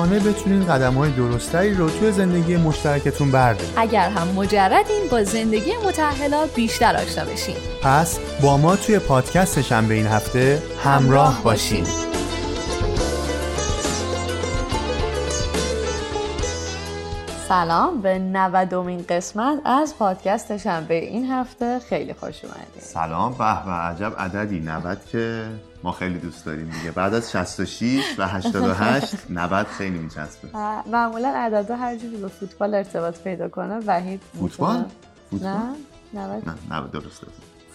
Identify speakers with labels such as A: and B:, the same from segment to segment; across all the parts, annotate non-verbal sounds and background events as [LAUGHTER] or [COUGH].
A: آگاهانه بتونین قدم های درستری رو توی زندگی مشترکتون بردارید
B: اگر هم مجردین با زندگی متأهلا بیشتر آشنا بشین.
A: پس با ما توی پادکست شنبه این هفته همراه باشین.
B: سلام به 90 قسمت از پادکست شنبه این هفته. خیلی خوش اومدید
C: سلام به به عجب عددی. 90 که ما خیلی دوست داریم دیگه. بعد از 66 و 88 90 خیلی میچسبه.
B: معمولا عددا هر جوری به فوتبال ارتباط پیدا کنه. وحید
C: فوتبال
B: فوتبال؟ نه 90
C: نه 90 درسته.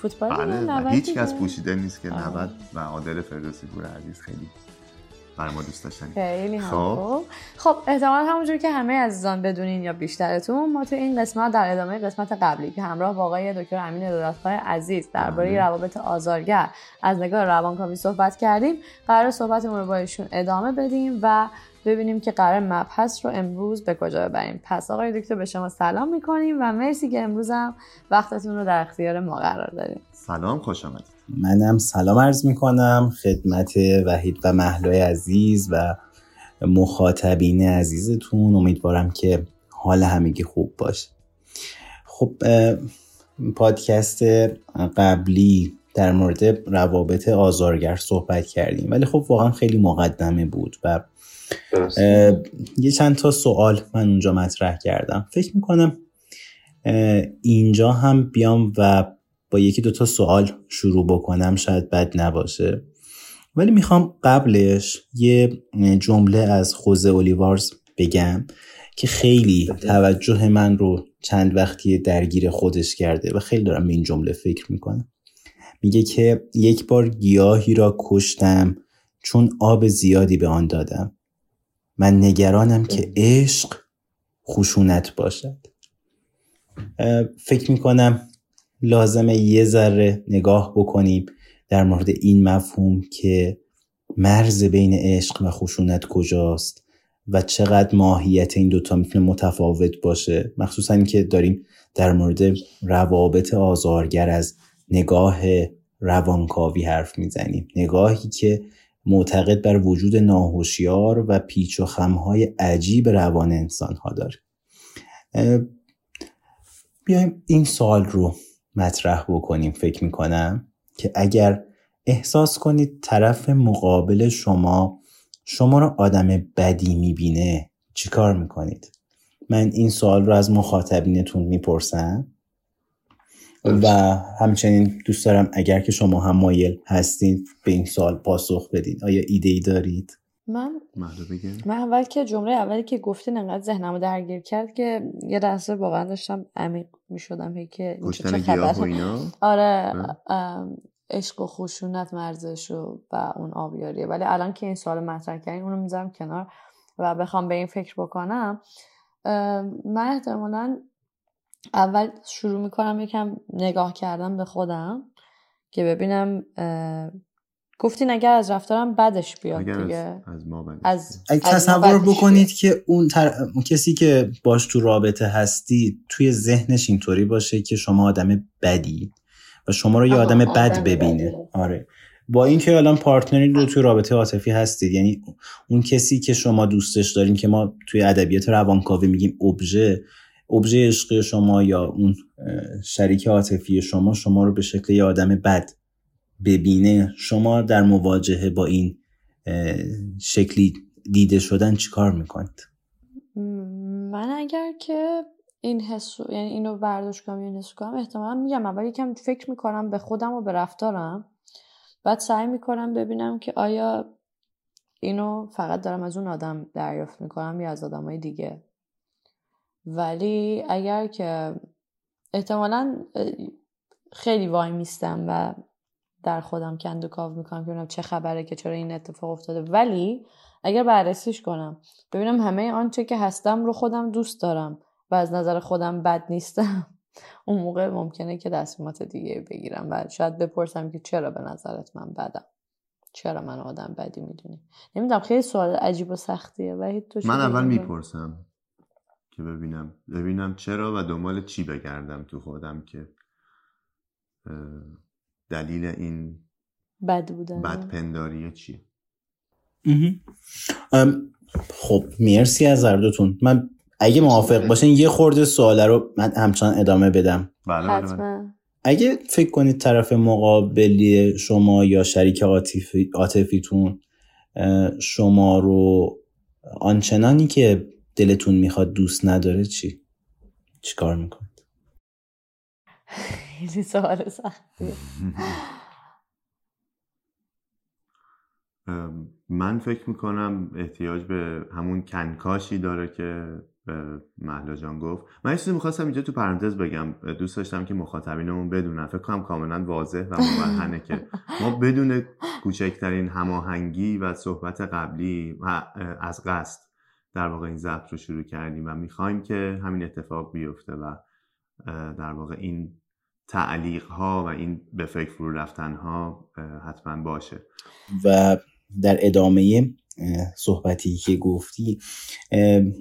B: فوتبال؟
C: بله هیچ کس پوشیده نیست که 90 و عادل فردوسی پور عزیز خیلی برای ما دوست داشتنی.
B: خیلی خب. خب احتمال همونجور که همه عزیزان بدونین یا بیشترتون ما تو این قسمت در ادامه قسمت قبلی که همراه با آقای دکتر امین دولتخواه عزیز درباره
C: بله.
B: روابط آزارگر از نگاه روانکاوی صحبت کردیم. قرار صحبتمون رو با ایشون ادامه بدیم و ببینیم که قرار مبحث رو امروز به کجا ببریم. پس آقای دکتر به شما سلام می‌کنیم و مرسی که امروز هم وقتتون رو در اختیار ما قرار داریم
C: سلام خوش آمدید.
D: منم سلام عرض می‌کنم خدمت وحید و محلای عزیز و مخاطبین عزیزتون. امیدوارم که حال همگی خوب باشه. خب پادکست قبلی در مورد روابط آزارگر صحبت کردیم ولی خب واقعا خیلی مقدمه بود و یه چند تا سوال من اونجا مطرح کردم. فکر می‌کنم اینجا هم بیام و با یکی دوتا سوال شروع بکنم شاید بد نباشه. ولی می‌خوام قبلش یه جمله از خوزه اولیوارز بگم که خیلی توجه من رو چند وقتی درگیر خودش کرده و خیلی دارم به این جمله فکر می‌کنم. میگه که یک بار گیاهی را کشتم چون آب زیادی به آن دادم. من نگرانم که عشق خشونت باشد. فکر می‌کنم لازمه یه ذره نگاه بکنیم در مورد این مفهوم که مرز بین عشق و خشونت کجاست و چقدر ماهیت این دوتا می‌تونه متفاوت باشه. مخصوصا اینکه داریم در مورد روابط آزارگر از نگاه روانکاوی حرف می‌زنیم. نگاهی که معتقد بر وجود ناهوشیار و پیچ و خمهای عجیب روان انسان ها داره بیایم این سال رو مطرح بکنیم فکر می‌کنم که اگر احساس کنید طرف مقابل شما شما رو آدم بدی می‌بینه چیکار می‌کنید؟ من این سوال رو از مخاطبینتون می‌پرسم و همچنین دوست دارم اگر که شما هم مایل هستید به این سوال پاسخ بدید. آیا ایده ای دارید؟
B: من من اول که جمله اولی که گفتین انقدر ذهنمو درگیر کرد که یه لحظه واقعا داشتم عمیق می‌شدم که
C: کشتن گیاه و اینا؟
B: آره عشق و خشونت مرزش و و اون آبیاریه. ولی الان که این سوال مطرح کردین اونو می‌ذارم کنار و بخوام به این فکر بکنم. من احتمالا اول شروع می‌کنم یکم نگاه کردم به خودم که ببینم گفتین اگر از رفتارم بدش بیاد
C: اگر
B: دیگه
C: از, از ما بدش
B: از,
D: اگه تصور بکنید
B: بیاد.
D: که اون, تر... اون کسی که باش تو رابطه هستی توی ذهنش اینطوری باشه که شما آدم بدی و شما رو یه آدم
B: آدم
D: بد ببینه
B: بدی.
D: آره با اینکه الان پارتنری رو توی رابطه عاطفی هستید یعنی اون کسی که شما دوستش دارین که ما توی ادبیات روانکاوی میگیم ابژه ابژه عشقی شما یا اون شریک عاطفی شما شما رو به شکل یه آدم بد ببینه شما در مواجهه با این شکلی دیده شدن چیکار می‌کنید؟
B: من اگر که این حس یعنی اینو برداشت کنم این حس کنم احتمالا میگم. اول یکم فکر می‌کنم به خودم و به رفتارم. بعد سعی می‌کنم ببینم که آیا اینو فقط دارم از اون آدم دریافت می‌کنم یا از آدمای دیگه. ولی اگر که احتمالا خیلی وای میستم و در خودم کند و کاو می‌کنم که ببینم چه خبره که چرا این اتفاق افتاده. ولی اگر بررسیش کنم ببینم همه آنچه که هستم رو خودم دوست دارم و از نظر خودم بد نیستم. [LAUGHS] اون موقع ممکنه که تصمیمات دیگه بگیرم و شاید بپرسم که چرا به نظرت من بدم؟ چرا من آدم بدی می‌دونی؟ نمی‌دونم خیلی سوال عجیب و سختیه و تو
C: من اول می‌پرسم که ببینم ببینم چرا و دنبال چی بگردم تو خودم که دلیل این
B: بد بودن.
C: بد پنداری چیه
D: خب مرسی از هر من اگه موافق باشین یه خورده سواله رو من همچنان ادامه بدم.
C: بله بله, بله.
D: اگه فکر کنید طرف مقابلی شما یا شریک عاطفیتون شما رو آنچنانی که دلتون می‌خواد دوست نداره چی؟ چی کار می‌کنید؟ [LAUGHS]
B: خیلی سوال سختی
C: من فکر می‌کنم احتیاج به همون کنکاشی داره که محلا جان گفت. من یه چیزی می‌خواستم اینجا تو پرانتز بگم. دوست داشتم که مخاطبینمون بدونن. فکر کنم کاملا واضح و مبرهنه که ما بدون کوچکترین هماهنگی و صحبت قبلی و از قصد در واقع این ضبط رو شروع کردیم و می‌خوایم که همین اتفاق بیفته و در واقع این تعلیق ها و این به فکر فرو رفتن ها حتما باشه.
D: و در ادامه صحبتی که گفتی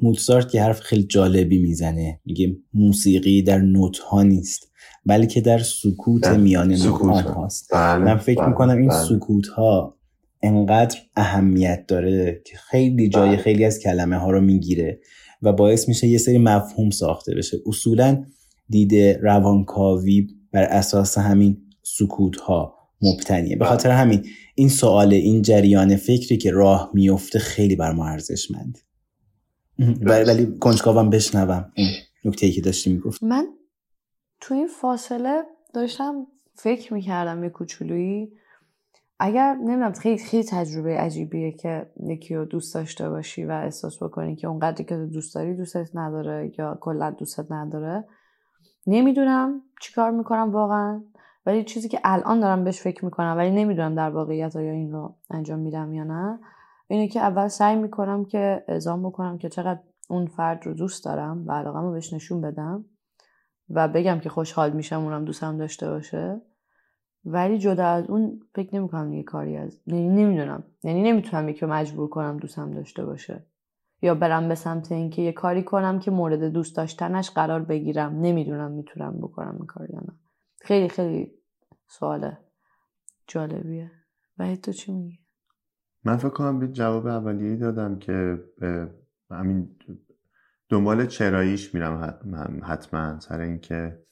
D: موتسارت که حرف خیلی جالبی می‌زنه. میگه موسیقی در نوت ها نیست بلکه در سکوت میان نوت هاست. بله، من فکر بله، می‌کنم این بله. سکوت ها انقدر اهمیت داره که خیلی جای بله. خیلی از کلمه ها رو می‌گیره و باعث میشه یه سری مفهوم ساخته بشه. اصولا دیده روانکاوی بر اساس همین سکوت ها مبتنیه. به خاطر همین این سوال این جریان فکری که راه میفته خیلی بر ما ارزشمند ولی کنجکاوم بشنوم. این نکته ای که داشتی می‌گفت
B: من تو این فاصله داشتم فکر می‌کردم یه کوچولویی. اگر نمی‌دونم خیلی خیلی تجربه عجیبیه که یکی رو دوست داشته باشی و احساس بکنی که اونقدری که دوست داری دوستت نداره یا کلا دوستت نداره. نمی‌دونم چیکار می‌کنم واقعا ولی چیزی که الان دارم بهش فکر می‌کنم ولی نمی‌دونم در واقعیت آیا این رو انجام میدم یا نه اینه که اول سعی می‌کنم که اعزام بکنم که چقدر اون فرد رو دوست دارم و علاقه رو بهش نشون بدم و بگم که خوشحال میشم اونم دوستم داشته باشه. ولی جدا از اون فکر نمی‌کنم یه کاری از یعنی نمی‌دونم یعنی نمی‌تونم یکی مجبور کنم دوستم داشته باشه. یا برم به سمت اینکه یه کاری کنم که مورد دوست داشتنش قرار بگیرم. نمی‌دونم می‌تونم بکنم این کار یا نه. خیلی خیلی سوال جالبیه. و تو چی میگی؟
C: من فکر کنم به جواب اولیه دادم که همین دنبال چراییش میرم حتما. سر اینکه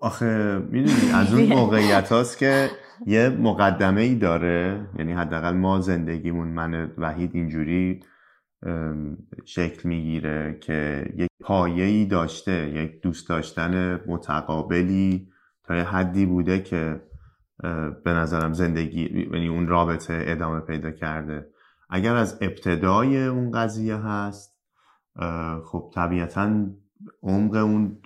C: آخه می‌دونی از اون [LAUGHS] موقعیت هاست که یه مقدمه ای داره. یعنی حداقل ما زندگیمون من وحید اینجوری شکل می‌گیره که یک پایه ای داشته یک دوست داشتن متقابلی تا یه حدی بوده که به نظرم زندگی یعنی اون رابطه ادامه پیدا کرده. اگر از ابتدای اون قضیه هست خب طبیعتا عمق اون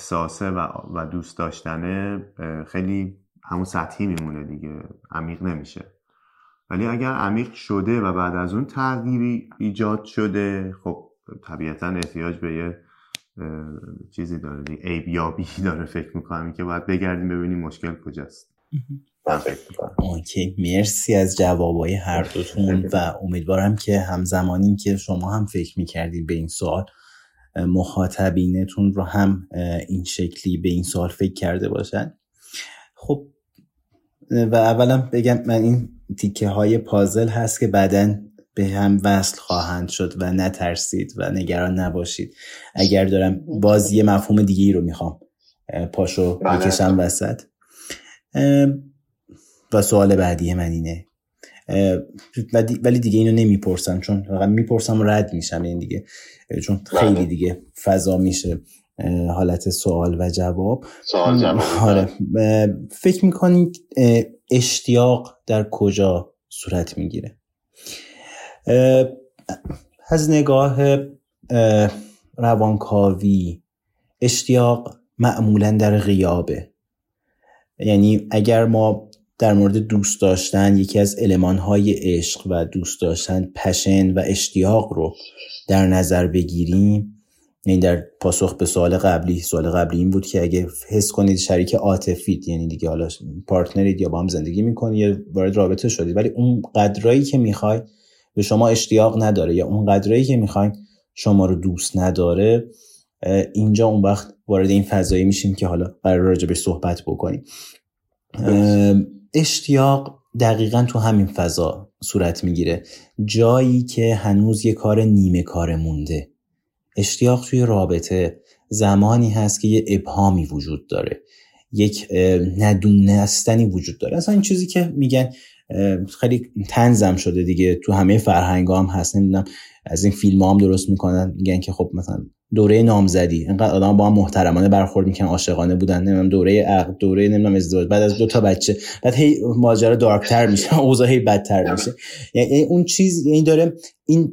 C: احساسه و دوست داشتنه خیلی همون سطحی میمونه دیگه عمیق نمیشه. ولی اگر عمیق شده و بعد از اون تغییری ایجاد شده خب طبیعتا احتیاج به یه چیزی داره دیگه عیب [LAUGHS] داره فکر می‌کنم که باید بگردیم ببینیم مشکل کجاست.
D: اوکی مرسی از جوابای هر دوتون و امیدوارم که همزمانی که شما هم فکر می‌کردید به این سوال. مخاطبینتون رو هم این شکلی به این سوال فکر کرده باشن. خب و اولا بگم من این تیکه های پازل هست که بعدا به هم وصل خواهند شد و نترسید و نگران نباشید. اگر دارم باز یه مفهوم دیگه رو می‌خوام پاشو بله. بکشم وسط. و سوال بعدی من اینه. ولی دیگه اینو نمی‌پرسم چون می‌پرسم رد میشم این دیگه چون خیلی بله. دیگه فضا میشه حالت سوال و جواب.
C: سوال جواب.
D: آره. فکر می‌کنید اشتیاق در کجا صورت می‌گیره؟ از نگاه روانکاوی اشتیاق معمولا در غیابه. یعنی اگر ما در مورد دوست داشتن یکی از های عشق و دوست داشتن پشن و اشتیاق رو در نظر بگیریم. یعنی در پاسخ به سوال قبلی سوال قبلی این بود که اگه حس کنید شریک عاطفیت یعنی دیگه حالا پارتنرید یا با هم زندگی می‌کنید یا وارد رابطه شدید ولی اون قدرایی که می‌خوای به شما اشتیاق نداره یا اون قدرایی که می‌خواین شما رو دوست نداره اینجا اون وقت وارد این فضایی میشیم که حالا قرار راجع صحبت بکنیم. اشتیاق دقیقا تو همین فضا صورت می‌گیره. جایی که هنوز یه کار نیمه کار مونده. اشتیاق توی رابطه زمانی هست که یه ابهامی وجود داره. یک ندونستنی وجود داره. اصلا این چیزی که میگن خیلی تنزم شده دیگه. تو همه فرهنگ هم هست. نمی‌دونم از این فیلم هم درست می‌کنن. میگن که خب مثلا دوره نامزدی. اینقدر آدم با هم محترمانه برخورد می‌کنن عاشقانه بودن. نمی‌دونم دوره عقد دوره نمی‌دونم ازدواج. بعد از دو تا بچه بعد هی ماجرا دارکتر میشه. [LAUGHS] اوضاع هی بدتر میشه. یعنی اون چیز این داره این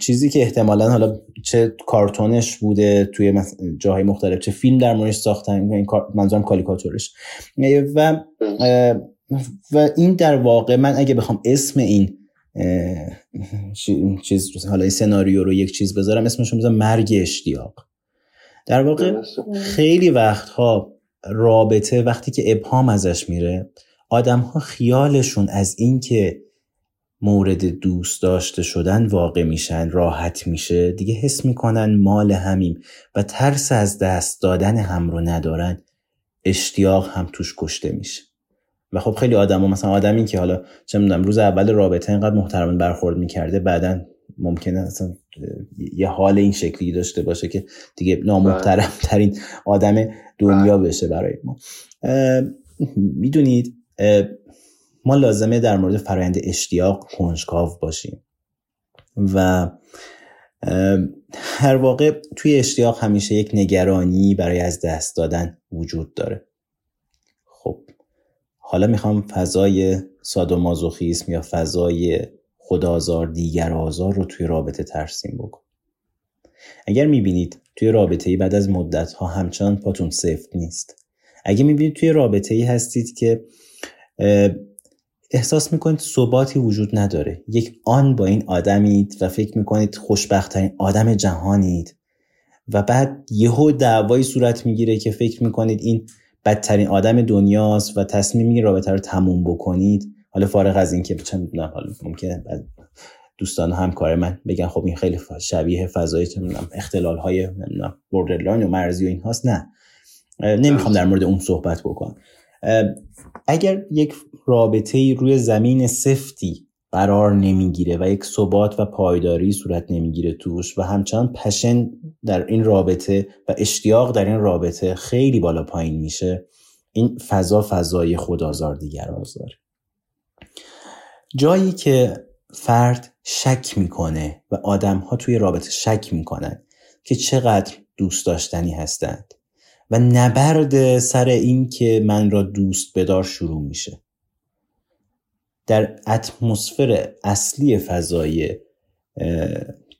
D: چیزی که احتمالا حالا چه کارتونش بوده توی جاهای مختلف چه فیلم در موردش ساختن. این منظورم کالیکاتورش. و و این در واقع من اگه بخوام اسم این چیز حالا این سناریو رو یک چیز بذارم اسمش رو مرگ اشتیاق. در واقع خیلی وقتها رابطه وقتی که ابهام ازش میره آدم ها خیالشون از اینکه مورد دوست داشته شدن واقع میشن راحت میشه دیگه حس می‌کنن مال همیم و ترس از دست دادن هم رو ندارن اشتیاق هم توش کشته میشه. و خب خیلی آدم مثلا آدمی که حالا چه می‌دونم روز اول رابطه اینقدر محترمان برخورد می‌کرده بعدا ممکنه اصلا یه حال این شکلی داشته باشه که دیگه نامحترم ترین آدم دنیا بله. بشه برای ما می‌دونید ما لازمه در مورد فرایند اشتیاق کنجکاو باشیم و هر واقع توی اشتیاق همیشه یک نگرانی برای از دست دادن وجود داره حالا می‌خوام فضای سادومازوخیسم یا فضای خدازار دیگر آزار رو توی رابطه ترسیم بکن اگر می‌بینید توی رابطه ای بعد از مدت ها همچنان پاتون سفت نیست. اگر می‌بینید توی رابطه ای هستید که احساس می‌کنید ثباتی وجود نداره. یک آن با این آدمید و فکر می‌کنید خوشبختترین آدم جهانید. و بعد یهو دعوایی صورت می‌گیره که فکر می‌کنید این بدترین آدم دنیاست و تصمیم می‌گیره رابطه رو تموم بکنید. حالا فارغ از اینکه چه می‌دونم حالا ممکنه دوستان همکار من بگن خب این خیلی شبیه فضای چه می‌دونم اختلال های borderline و مرزی و این هاست نه نمی‌خوام در مورد اون صحبت بکنم. اگر یک رابطه روی زمین سفتی قرار نمی‌گیره و یک ثبات و پایداری صورت نمی‌گیره توش و همچنان passion در این رابطه و اشتیاق در این رابطه خیلی بالا پایین میشه. این فضا فضای خودآزار دیگرآزاره جایی که فرد شک می‌کنه و آدم ها توی رابطه شک می‌کنن که چقدر دوست داشتنی هستند و نبرد سر این که من را دوست بدار شروع میشه. در اتمسفر اصلی فضای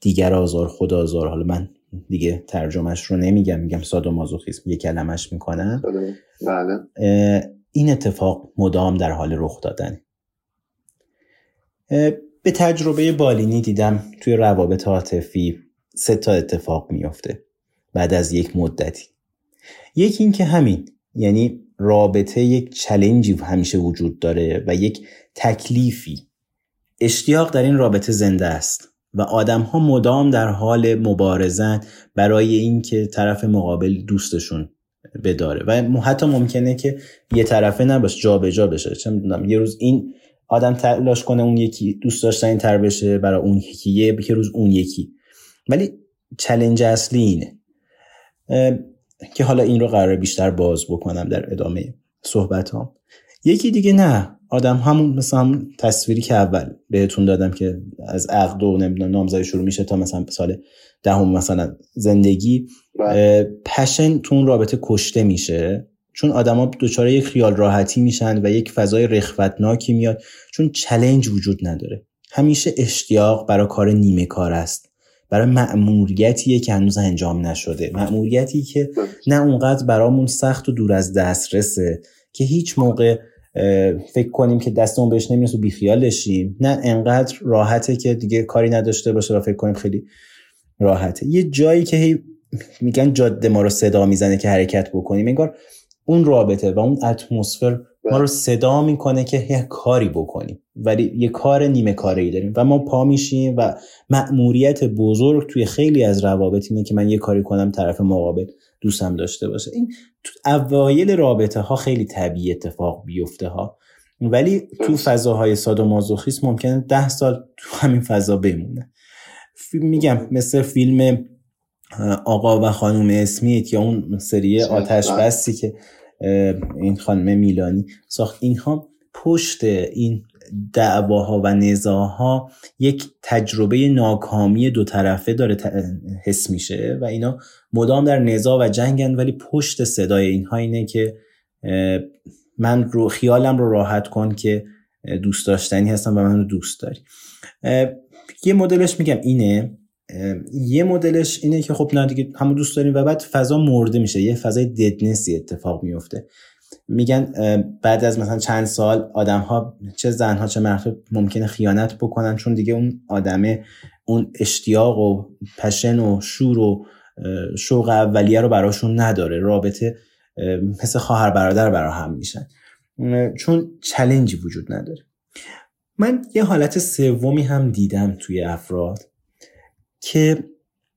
D: دیگر آزار خدازار حالا من دیگه ترجمهش رو نمیگم میگم سادومازوخیسم. یه کلمش می‌کنم. بله. این اتفاق مدام در حال رخ دادن. به تجربه بالینی دیدم توی روابط عاطفی سه تا اتفاق میافته بعد از یک مدتی. یکی این که همین یعنی رابطه یک چلنجی همیشه وجود داره و یک تکلیفی. اشتیاق در این رابطه زنده است و آدم ها مدام در حال مبارزن برای اینکه طرف مقابل دوستشون بداره. و حتی ممکنه که یه طرفه نباشه جا به جا بشه. چه می‌دونم یه روز این آدم تلاش کنه اون یکی دوست داشتن این تر بشه برای اون یکی یه روز اون یکی. ولی چلنج اصلی اینه. که حالا این رو قرار بیشتر باز بکنم در ادامه صحبت ها یکی دیگه نه. آدم همون مثلا همون تصویری که اول بهتون دادم که از عقد و نمی‌دونم نامزدی شروع میشه تا مثلا سال دهم مثلا زندگی بله. پشن تو اون رابطه کشته میشه. چون آدما دچار یک خیال راحتی میشن و یک فضای رخوتناکی میاد. چون چلنج وجود نداره. همیشه اشتیاق برای کار نیمه کار است. برای مأموریتیه که هنوز انجام نشده. مأموریتی که نه اونقدر برامون سخت و دور از دسترسه که هیچ موقع فکر کنیم که دستمون بهش نمی‌رسه و بیخیالشیم نه انقدر راحته که دیگه کاری نداشته باشه و فکر کنیم خیلی راحته. یه جایی که هی میگن جاده ما رو صدا می‌زنه که حرکت بکنیم انگار اون رابطه و اون اتمسفر ما رو صدا می‌کنه که یه کاری بکنیم. ولی یه کار نیمه کاری داریم و ما پا میشیم و مأموریت بزرگ توی خیلی از روابط اینه که من یه کاری کنم طرف مقابل. دوستم داشته باشه. این تو اوایل رابطه ها خیلی طبیعی اتفاق بیفته ها. ولی تو فضاهای سادومازوخیسم ممکنه ده سال تو همین فضا بمونه. میگم مثل فیلم آقا و خانم اسمیت یا اون سری آتش بستی که این خانم میلانی ساخت. اینها پشت این دعواها و نزاها یک تجربه ناکامی دو طرفه داره حس میشه و اینا مدام در نزا و جنگن ولی پشت صدای اینها اینه که من رو خیالم رو راحت کن که دوست داشتنی هستم و من رو دوست داری. یه مدلش میگم اینه یه مدلش اینه که خب نه دیگه همون دوست داریم و بعد فضا مرده میشه یه فضای ددنسی اتفاق میفته. میگن بعد از مثلا چند سال آدم ها چه زن ها چه مرد ممکنه خیانت بکنن چون دیگه اون آدمه اون اشتیاق و پشن و شور و شوق اولیه رو براشون نداره. رابطه مثل خواهر برادر برا هم میشن. چون چلنجی وجود نداره. من یه حالت سومی هم دیدم توی افراد که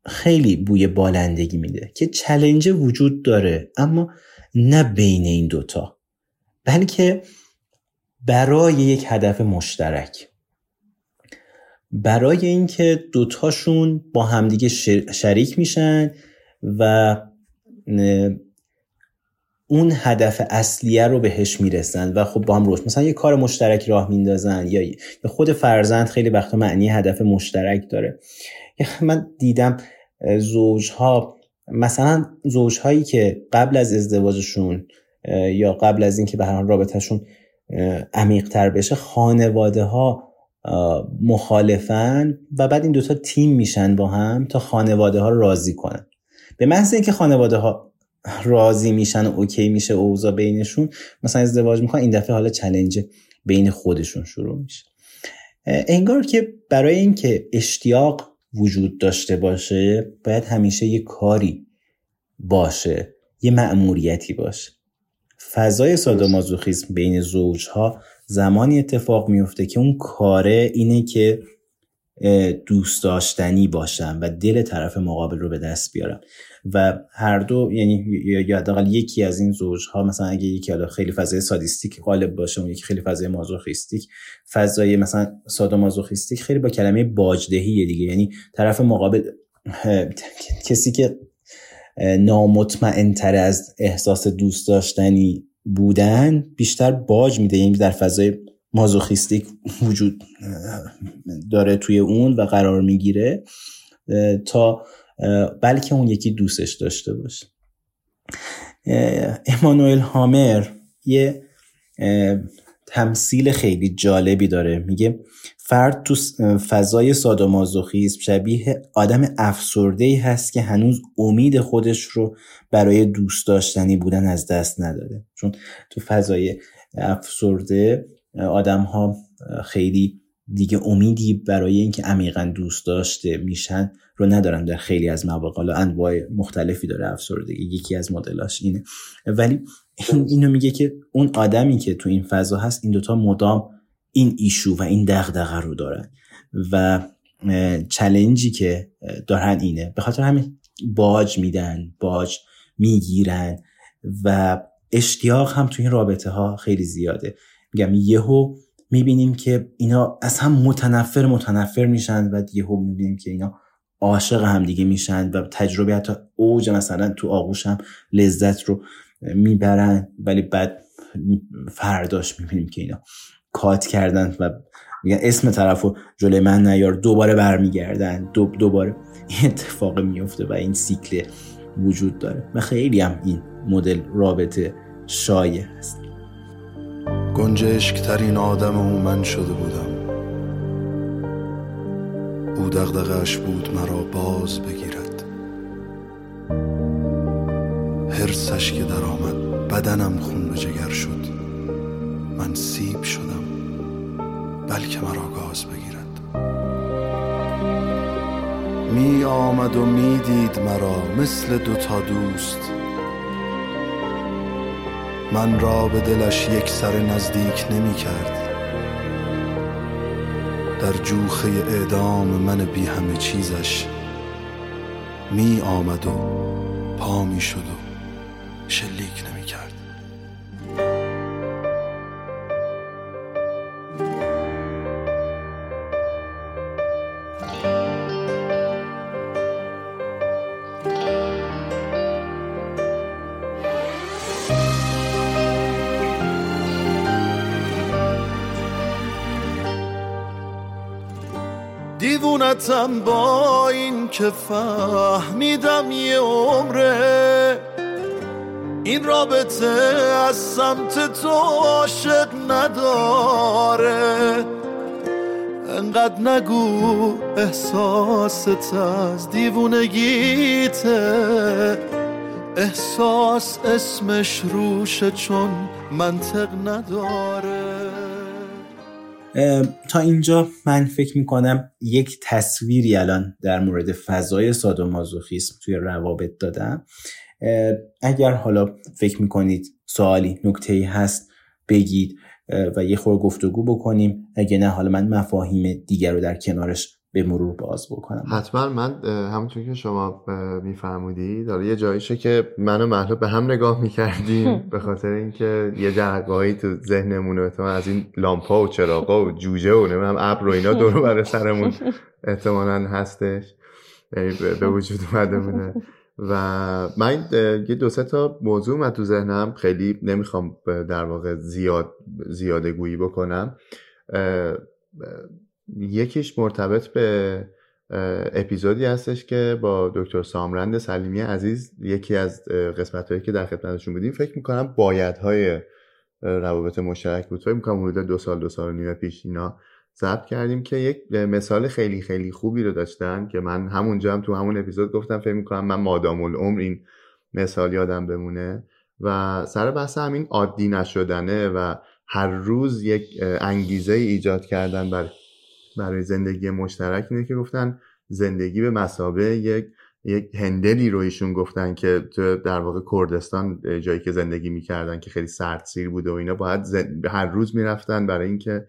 D: خیلی بوی بالندگی میده که چلنج وجود داره. اما نه بین این دوتا بلکه برای یک هدف مشترک. برای اینکه دوتاشون با همدیگه شریک میشن و اون هدف اصلیه رو بهش می‌رسن و خب با هم روش مثلا یه کار مشترک راه میندازن یا خود فرزند خیلی وقتا معنی هدف مشترک داره. من دیدم زوجها مثلا زوجهایی که قبل از ازدواجشون یا قبل از اینکه به هر رابطهشون عمیق تر بشه خانواده ها مخالفن و بعد این دوتا تیم میشن با هم تا خانواده ها راضی کنن. به محض اینکه خانواده ها راضی میشن و اوکی میشه اوضاع بینشون مثلا ازدواج می‌کنن این دفعه حالا چلنج بین خودشون شروع میشه. انگار که برای اینکه اشتیاق وجود داشته باشه باید همیشه یه کاری باشه یه مأموریتی باشه. فضای سادومازوخیسم بین زوجها زمانی اتفاق میفته که اون کاره اینه که دوست داشتنی باشن و دل طرف مقابل رو به دست بیارن. و هر دو یعنی یا حداقل یکی از این زوجها مثلا اگه یکی حالا خیلی فضای سادیستیک غالب باشه اون یکی خیلی فضای مازوخیستیک. فضای مثلا سادومازوخیستیک خیلی با کلمه باجدهی دیگه. یعنی طرف مقابل [LAUGHS] کسی که نامطمئن تر از احساس دوست داشتنی بودن بیشتر باج میده. یعنی در فضای مازوخیستیک وجود داره توی اون و قرار می‌گیره. تا بلکه اون یکی دوستش داشته باشه. امانوئل هامر یه تمثیل خیلی جالبی داره. میگه فرد تو فضای سادومازوخیسم شبیه آدم افسرده ای هست که هنوز امید خودش رو برای دوست داشتنی بودن از دست نداده. چون تو فضای افسرده آدم ها خیلی دیگه امیدی برای اینکه عمیقا دوست داشته میشن رو ندارن در خیلی از مواقع. حالا انواع مختلفی داره افسردگی یکی از مدلاش اینه. ولی اینو میگه که اون آدمی که تو این فضا هست این دوتا مدام این ایشو و این دغدغه رو دارن. و چلنجی که دارن اینه. به خاطر همین باج میدن باج می‌گیرن و اشتیاق هم تو این رابطه ها خیلی زیاده. میگم یهو می‌بینیم که اینا از هم متنفر متنفر میشن و یهو می‌بینیم که اینا عاشق هم دیگه میشن و تجربه حتی اوج مثلا تو آغوش هم لذت رو می‌برن ولی بعد فرداش می‌بینیم که اینا کات کردن و میگن اسم طرف رو جلوی من نیار دوباره برمیگردن دو دوباره. این اتفاق میفته و این سیکل وجود داره و خیلی هم این مدل رابطه شایع هست
E: گنجشک آدم او من شده بودم. او دغدغش بود مرا باز بگیرد. هرسش که در آمد بدنم خون به جگر شد. من سیب شدم بلکه مرا گاز بگیرد. می آمد و می دید مرا مثل دوتا دوست. من را به دلش یک سر نزدیک نمی کرد در جوخه اعدام من بی همه چیزش می آمد و پا می شد و شلیک نمی کرد. دیوونتم با این که فهمیدم یه عمره این رابطه از سمت تو عاشق نداره. انقدر نگو احساست از دیوونگیته احساس اسمش روشه چون منطق نداره.
D: تا اینجا من فکر می‌کنم یک تصویری الان در مورد فضای سادومازوخیسم توی روابط دادم. اگر حالا فکر می‌کنید سوالی نکته ای هست بگید و یه خور گفتگو بکنیم. اگه نه حالا من مفاهیم دیگر رو در کنارش به مرور باز بکنم.
C: حتما من همونطور که شما میفرمودی داره یه جاییشه که من و محلوب به هم نگاه می‌کردیم [LAUGHS] به خاطر اینکه یه جرقایی تو ذهنمون از این لامپا و چراغا و جوجه و نمی‌دونم ابر و اینا دور بر سرمون احتمالا هستش. به وجود اومده بوده. و من یه دو سه تا موضوع من تو ذهنم. خیلی نمی‌خوام در واقع زیاد زیاده گویی بکنم یکیش مرتبط به اپیزودی هستش که با دکتر سامرند سلیمی عزیز یکی از قسمت هایی که در خدمتشون بودیم. فکر می‌کنم بایدهای روابط مشترک بود. فکر می‌کنم حدود دو سال دو سال و نیم پیش اینا ضبط کردیم که یک مثال خیلی خیلی خوبی رو داشتن که من همونجا هم تو همون اپیزود گفتم فکر می‌کنم من مادام العمر این مثال یادم بمونه و سر بحث همین عادی نشدنه و هر روز یک انگیزه ایجاد کردن برای برای زندگی مشترک اینه که گفتن زندگی به مسابه یک یک هندلی رو ایشون گفتن که تو در واقع کردستان جایی که زندگی می‌کردن که خیلی سیر بوده و اینا باید هر روز می‌رفتن برای اینکه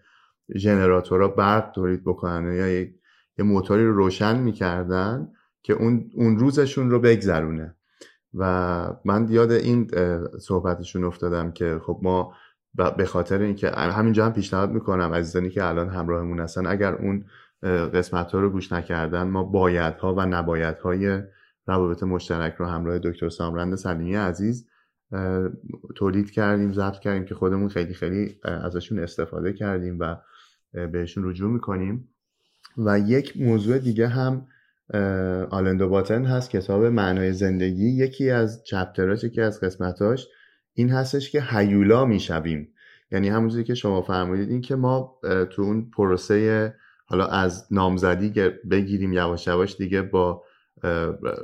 C: ژنراتورها برق تولید بکنن یا یک یه موتوری رو روشن می‌کردن که اون اون روزشون رو بگذرونه. و من یاد این صحبتشون افتادم که خب ما به خاطر اینکه همینجا هم پیشنهاد می‌کنم عزیزانی که الان همراهمون هستن اگر اون قسمت ها رو گوش نکردن ما بایدها و نبایدهای روابط مشترک رو همراه دکتر سامرند سلیمی عزیز تولید کردیم ضبط کردیم که خودمون خیلی خیلی ازشون استفاده کردیم و بهشون رجوع می‌کنیم. و یک موضوع دیگه هم آلندو باتن هست کتاب معنای زندگی. یکی از چپتراش یکی از قسمتاش این هستش که هیولا می‌شویم. یعنی همونجوری که شما فرمودید این که ما تو اون پروسه حالا از نامزدی بگیریم یواش یواش دیگه با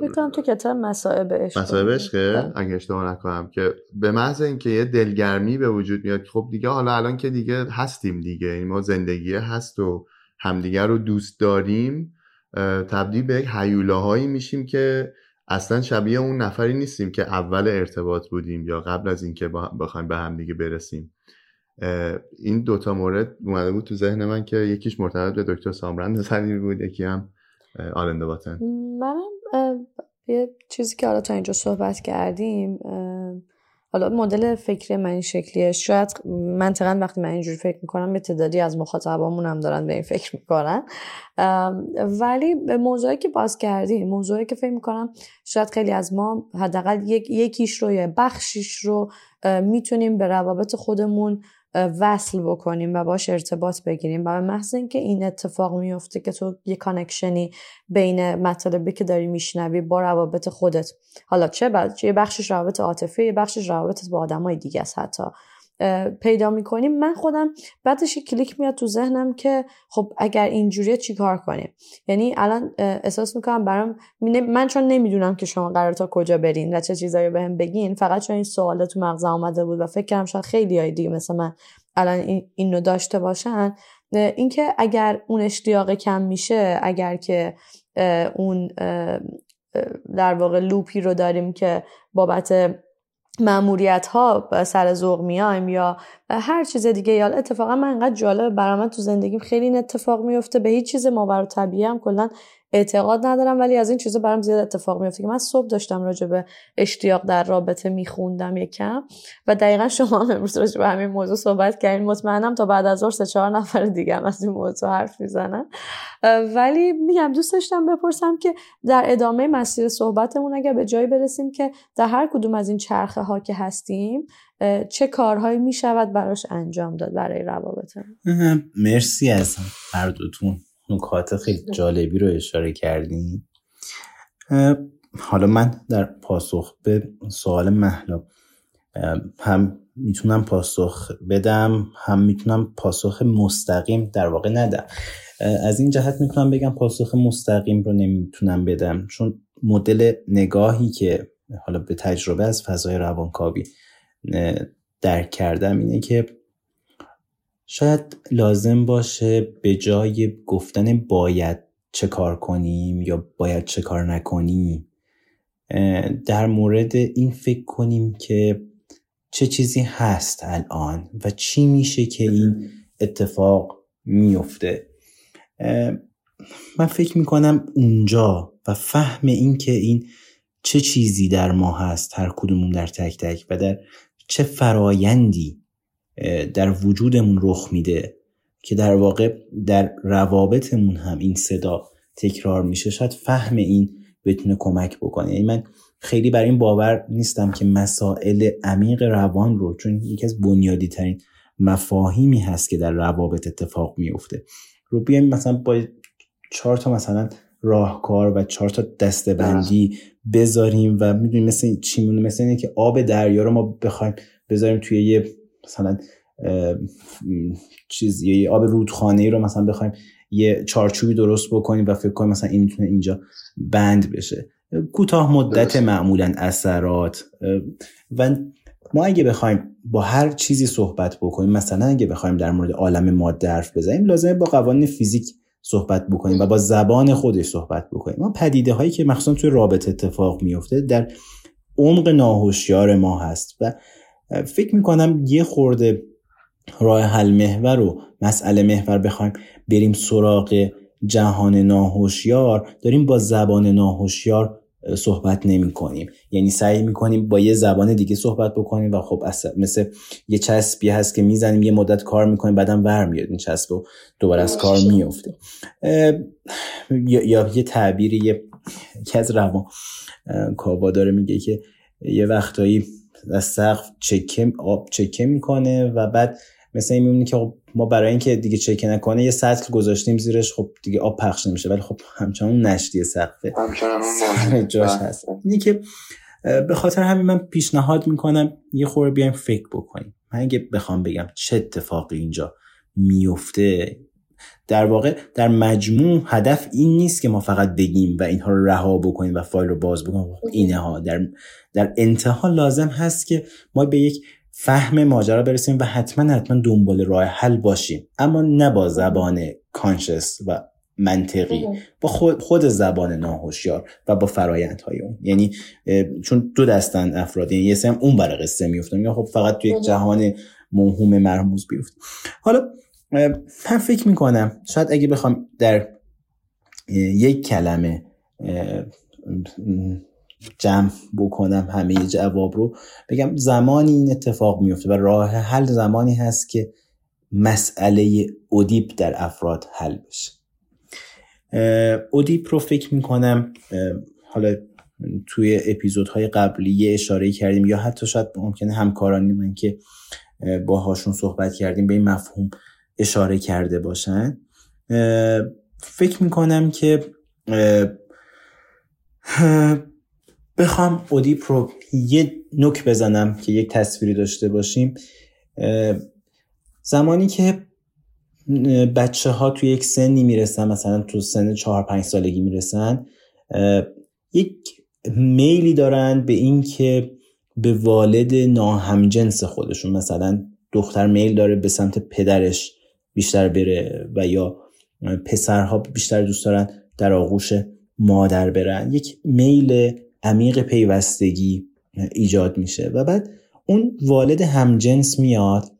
B: فکرم تو کتاب مسائب عشق
C: مسائب عشقه؟ بله. اگه اشتباه نکنم که به محض اینکه یه دلگرمی به وجود میاد خب دیگه حالا الان که دیگه هستیم دیگه. این یعنی ما زندگی هست و همدیگه رو دوست داریم تبدیل به یک هیولاهایی میشیم که اصلا شبیه اون نفری نیستیم که اول ارتباط بودیم یا قبل از اینکه بخوایم به هم دیگه برسیم. این دوتا مورد اومده بود تو ذهن من که یکیش مرتبط به دکتر سامرند سلیمی بود یکی هم آلنده باتن
B: منم یه چیزی که حالا تا اینجا صحبت کردیم حالا مدل فکری من این شکلیه. شاید منطقا وقتی من اینجوری فکر می‌کنم یه تعدادی از مخاطبامون هم دارن به این فکر می‌کنن. ولی به موضوعی که باز کردیم موضوعی که فکر می‌کنم شاید خیلی از ما حداقل یک، یکیش رو یا بخشیش رو می‌تونیم به روابط خودمون وصل بکنیم و باش ارتباط بگیریم. و به محض اینکه این اتفاق میفته که تو یه کانکشنی بین مطالبی که داری میشنوی با روابط خودت حالا چه بعد یه بخشش روابط عاطفی یه بخشش روابطت با آدمای دیگه است حتی. پیدا می‌کنیم. من خودم بعدش کلیک میاد تو ذهنم که خب اگر اینجوریه چیکار کنیم؟ یعنی الان احساس می‌کنم برام من چون نمی‌دونم که شما قرار تا کجا برین و چه چیزایی بهم بگین فقط چون این سوال تو مغزم آمده بود و فکر کردم شاید خیلی های دیگه مثل من الان اینو داشته باشن. اینکه اگر اون اشتیاق کم میشه اگر که اون در واقع لوپی رو داریم که بابت معمولیت ها سر ذوق میایم یا هر چیز دیگه یا اتفاقا من انقدر جالب برام تو زندگیم خیلی این اتفاق میفته. به هیچ چیز ما برای طبیعی هم کلا اعتقاد ندارم ولی از این چیزا برام زیاد اتفاق میفته که من صبح داشتم راجع به اشتیاق در رابطه میخوندم یکم و دقیقا شما هم امروز راجع به همین موضوع صحبت کردین. مطمئنم تا بعد از ظهر سه چهار نفر دیگه هم از این موضوع حرف می‌زنن. ولی میگم دوست داشتم بپرسم که در ادامه مسیر صحبتمون اگر به جایی برسیم که در هر کدوم از این چرخه ها که هستیم چه کارهایی می‌شود براش انجام داد برای روابطمون؟
D: مرسی از هر دوتون. نکات خیلی جالبی رو اشاره کردیم حالا من در پاسخ به سوال محلا هم می‌تونم پاسخ بدم هم می‌تونم پاسخ مستقیم در واقع ندم. از این جهت می‌تونم بگم پاسخ مستقیم رو نمی‌تونم بدم چون مدل نگاهی که حالا به تجربه از فضای روانکاوی درک کردم اینه که شاید لازم باشه به جای گفتن باید چه کار کنیم یا باید چه کار نکنیم در مورد این فکر کنیم که چه چیزی هست الان و چی میشه که این اتفاق میفته. من فکر می‌کنم اونجا و فهم این که این چه چیزی در ما هست هر کدومون در تک تک و در چه فرایندی در وجودمون رخ میده که در واقع در روابطمون هم این صدا تکرار میشه. شاید فهم این بتونه کمک بکنه. یعنی من خیلی بر این باور نیستم که مسائل عمیق روان رو چون یکی از بنیادی ترین مفاهیمی هست که در روابط اتفاق میفته رو بیایم مثلا با چهار تا مثلا راهکار و چهار تا دستبندی بذاریم و می‌دونیم مثل چی مثل اینه که آب دریا رو ما بخوایم بذاریم توی یه مثلا چیز یه آب رودخانه ای رو مثلا بخوایم یه چارچوبی درست بکنیم و فکر کنیم مثلا این می‌تونه اینجا بند بشه. کوتاه مدت معمولا اثرات و ما اگه بخوایم با هر چیزی صحبت بکنیم مثلا اگه بخوایم در مورد عالم ماده حرف بزنیم لازمه با قوانین فیزیک صحبت بکنیم و با زبان خودش صحبت بکنیم. ما پدیده هایی که مخصوصا توی رابطه اتفاق میفته در عمق ناهوشیار ما هست و فکر می‌کنم یه خورده راه حل محور و مسئله محور بخوایم بریم سراغ جهان ناهوشیار داریم با زبان ناهوشیار صحبت نمی کنیم یعنی سعی می کنیم با یه زبان دیگه صحبت بکنیم و خب مثل یه چسبی هست که می‌زنیم یه مدت کار می‌کنیم بعدم ور میاد این چسب و دوباره از کار میفته یا, یه تعبیری یه از روان کابا داره میگه که یه وقتایی از سقف چکه آب چکه می‌کنه و بعد مثلا این میمونه که خب ما برای اینکه دیگه چکه نکنه یه سطل گذاشتیم زیرش خب دیگه آب پخش نمیشه. ولی خب همچنان نشتی سقفه. همچنان جاش هست. اینی که به خاطر همین من پیشنهاد می‌کنم یه خورده بیایم فکر بکنیم. من اگه بخوام بگم چه اتفاقی اینجا میفته در واقع در مجموع هدف این نیست که ما فقط بگیم و اینها رو رها بکنیم و فایل رو باز بکنیم. اینه ها در, در انتها لازم هست که ما به یک فهم ماجرا برسیم و حتما حتما دنبال راه حل باشیم. اما نه با زبان کانشس و منطقی با خود, خود زبان ناهوشیار و با فرایندهای اون. یعنی چون دو دستن افراد یعنی یه سم اون برای قصه میفتن یا خب فقط تو یک جهان موهوم مرموز بیفت حالا من فکر می‌کنم شاید اگه بخوام در یک کلمه جمع بکنم همه جواب رو بگم زمانی این اتفاق میفته و راه حل زمانی هست که مسئله اودیپ در افراد حل بشه. اودیپ رو فکر می‌کنم حالا توی اپیزودهای قبلی یه اشاره کردیم یا حتی شاید ممکنه همکارانی من که باهاشون صحبت کردیم به این مفهوم اشاره کرده باشن. فکر می‌کنم که بخوام اودیپ رو یه نوک بزنم که یک تصویری داشته باشیم. زمانی که بچه ها توی یک سنی می‌رسن مثلا تو سن چهار پنج سالگی می‌رسن یک میلی دارن به این که به والد ناهمجنس خودشون مثلا دختر میل داره به سمت پدرش بیشتر بره و یا پسرها بیشتر دوست دارن در آغوش مادر برن. یک میل عمیق پیوستگی ایجاد میشه. و بعد اون والد همجنس میاد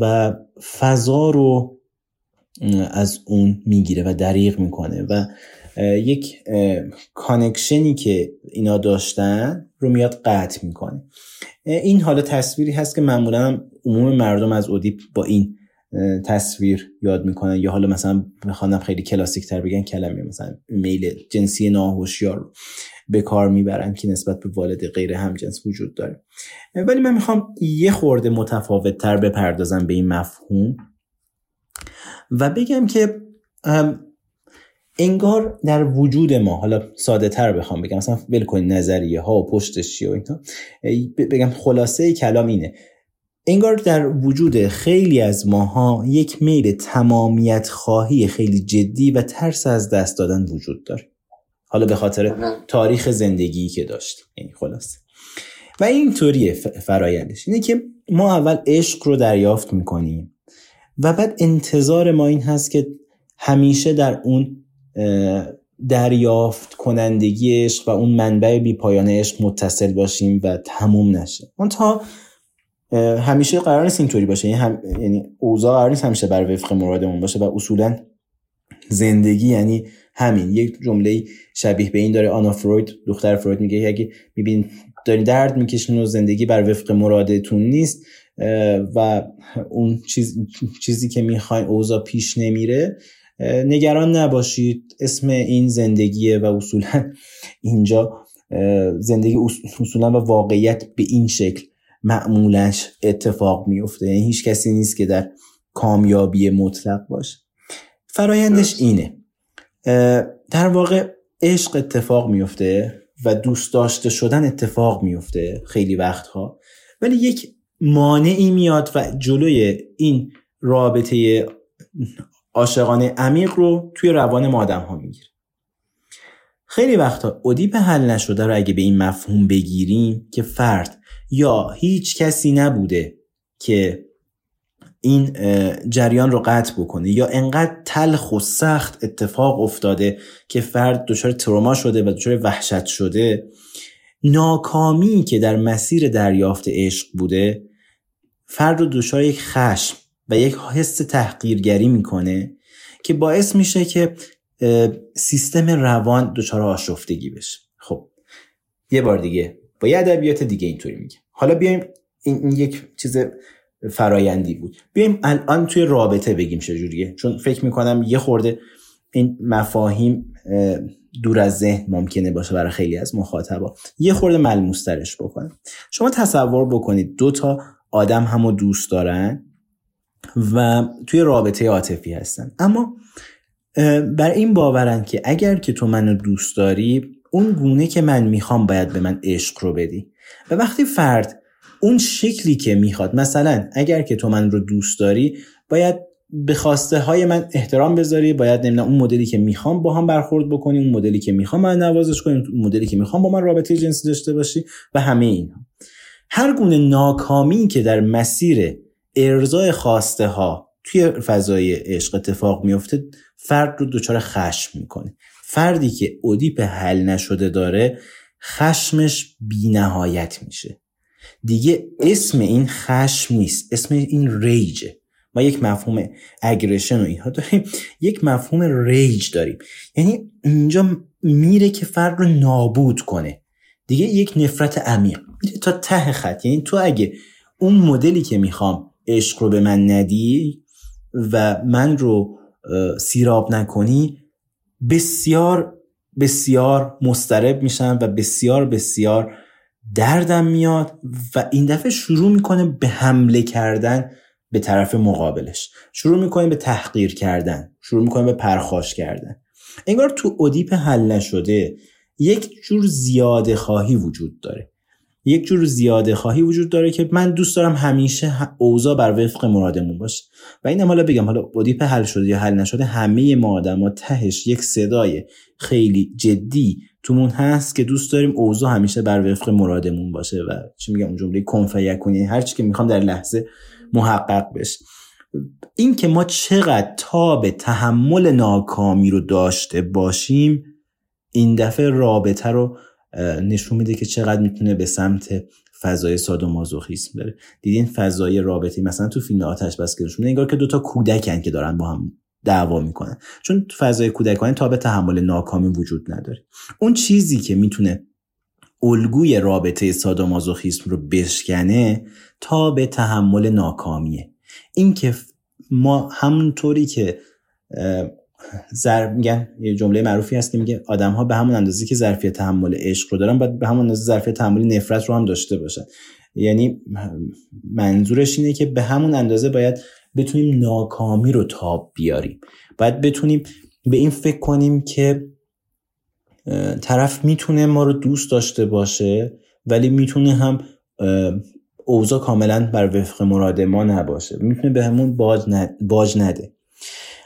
D: و فضا رو از اون می‌گیره و دریغ می‌کنه و یک connection ی که اینا داشتن رو میاد قطع می‌کنه. این حالا تصویری هست که معمولا عموم مردم از اودیپ با این تصویر یاد می‌کنن یا حالا مثلا بخوان هم خیلی کلاسیک تر بگن کلمه مثلا میل جنسی ناهوشیار رو به کار می‌برن که نسبت به والد غیر همجنس وجود داره. ولی من می‌خوام یه خورده متفاوت تر بپردازم به این مفهوم و بگم که انگار در وجود ما حالا ساده تر بخوام بگم مثلا ول نظریه ها و پشتش چیه و اینا بگم خلاصه کلام اینه. انگار در وجود خیلی از ماها یک میل تمامیت خواهی خیلی جدی و ترس از دست دادن وجود داره. حالا به خاطر تاریخ زندگی که داشتیم یعنی خلاصه. و اینطوریه فرایندش. اینه که ما اول عشق رو دریافت می‌کنیم و بعد انتظار ما این هست که همیشه در اون دریافت کنندگی عشق و اون منبع بی پایان عشق متصل باشیم و تموم نشه. اون تا همیشه قرار نیست اینطوری باشه. یعنی, هم... یعنی اوضاع قرار نیست همیشه بر وفق مرادمون باشه و اصولا زندگی یعنی همین. یک جمله شبیه به این داره آنا فروید دختر فروید میگه اگه میبین داری درد می‌کشین و زندگی بر وفق مرادتون نیست و اون چیز... چیزی که می‌خواین اوضاع پیش نمیره نگران نباشید. اسم این زندگیه و اصولا اینجا زندگی اصولا و واقعیت به این شکل. معمولش اتفاق میفته یعنی هیچ کسی نیست که در کامیابی مطلق باشه. فرایندش اینه. در واقع عشق اتفاق میفته و دوست داشته شدن اتفاق میفته خیلی وقتها. ولی یک مانعی میاد و جلوی این رابطه عاشقانه عمیق رو توی روان ما آدم ها می‌گیره. خیلی وقتا ادیپ حل نشده رو اگه به این مفهوم بگیریم که فرد یا هیچ کسی نبوده که این جریان رو قطع بکنه یا انقدر تلخ و سخت اتفاق افتاده که فرد دچار تروما شده و دچار وحشت شده ناکامی که در مسیر دریافت عشق بوده فرد رو دچار یک خشم و یک حس تحقیرگری می‌کنه که باعث میشه که سیستم روان دچار آشفتگی بشه. خب یه بار دیگه با یه ادبیات دیگه اینطوری میگه. حالا بیایم این, یک چیز فرایندی بود. بیایم الان توی رابطه بگیم چجوریه. چون فکر می‌کنم یه خورده این مفاهیم دور از ذهن ممکنه باشه برای خیلی از مخاطبا. یه خورده ملموسترش بکنم شما تصور بکنید دو تا آدم همو دوست دارن و توی رابطه عاطفی هستن. اما بر این باورن که اگر که تو منو دوست داری اون گونه که من می‌خوام باید به من عشق رو بدی. و وقتی فرد اون شکلی که می‌خواد مثلا اگر که تو من رو دوست داری باید به خواسته های من احترام بذاری باید نمی‌دونم اون مدلی که می‌خوام با هم برخورد بکنی اون مدلی که می‌خوام من نوازش کنی اون مدلی که می‌خوام با من رابطه جنسی داشته باشی و همه اینا. هر گونه ناکامی که در مسیر ارزای خواسته ها توی فضای عشق اتفاق میفته فرد رو دچار خشم می‌کنه. فردی که اودیپ حل نشده داره خشمش بینهایت میشه. دیگه اسم این خشم نیست اسم این ریجه. ما یک مفهوم اگریشن و اینها داریم یک مفهوم ریج داریم. یعنی اینجا میره که فرد رو نابود کنه. دیگه یک نفرت عمیق. میره تا ته خط. یعنی تو اگه اون مدلی که می‌خوام عشق رو به من ندی و من رو سیراب نکنی بسیار بسیار مسترب میشم و بسیار بسیار دردم میاد و این دفعه شروع می‌کنه به حمله کردن به طرف مقابلش. شروع می‌کنه به تحقیر کردن شروع می‌کنه به پرخاش کردن. انگار تو ادیپ حل نشده یک جور زیاده خواهی وجود داره. یک جور زیاده خواهی وجود داره که من دوست دارم همیشه اوضاع بر وفق مرادمون باشه. و اینم حالا بگم حالا ادیپ حل شده یا حل نشده همه ما آدم تهش یک صدای خیلی جدی تومون هست که دوست داریم اوضاع همیشه بر وفق مرادمون باشه. و چی میگم اون جمله کن فیکون هر چی که می‌خوام در لحظه محقق بشه. این که ما چقدر تاب تحمل ناکامی رو داشته باشیم این دفعه رابطه رو نشون میده که چقدر می‌تونه به سمت فضای سادومازوخیسم بره. دیدین فضای رابطه مثلا تو فیلم آتش بس که انگار که دوتا کودکن که دارن با هم دعوا می‌کنن. چون تو فضای کودکانه تا به تحمل ناکامی وجود نداره. اون چیزی که می‌تونه الگوی رابطه سادومازوخیسم رو بشکنه تا به تحمل ناکامیه. این که ما همونطوری که زر میگن یه جمله معروفی هست که میگه آدم ها به همون اندازه که ظرفیت تحمل عشق رو دارن باید به همون اندازه ظرفیت تحمل نفرت رو هم داشته باشن. یعنی منظورش اینه که به همون اندازه باید بتونیم ناکامی رو تاب بیاریم. باید بتونیم به این فکر کنیم که طرف می‌تونه ما رو دوست داشته باشه ولی می‌تونه هم اوضاع کاملا بر وفق مراد ما نباشه. می‌تونه به همون باج, باج نده.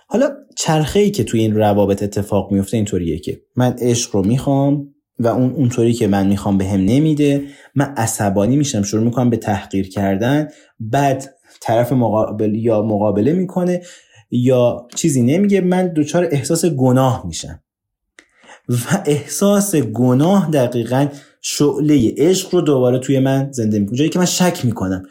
D: حالا چرخه ای که توی این روابط اتفاق میفته اینطوریه که من عشق رو می‌خوام و اون اونطوری که من می‌خوام به هم نمیده من عصبانی میشم شروع می‌کنم به تحقیر کردن بعد طرف مقابل یا مقابله می‌کنه یا چیزی نمیگه من دچار احساس گناه میشم. و احساس گناه دقیقا شعله عشق رو دوباره توی من زنده می‌کنه. جایی که من شک می‌کنم.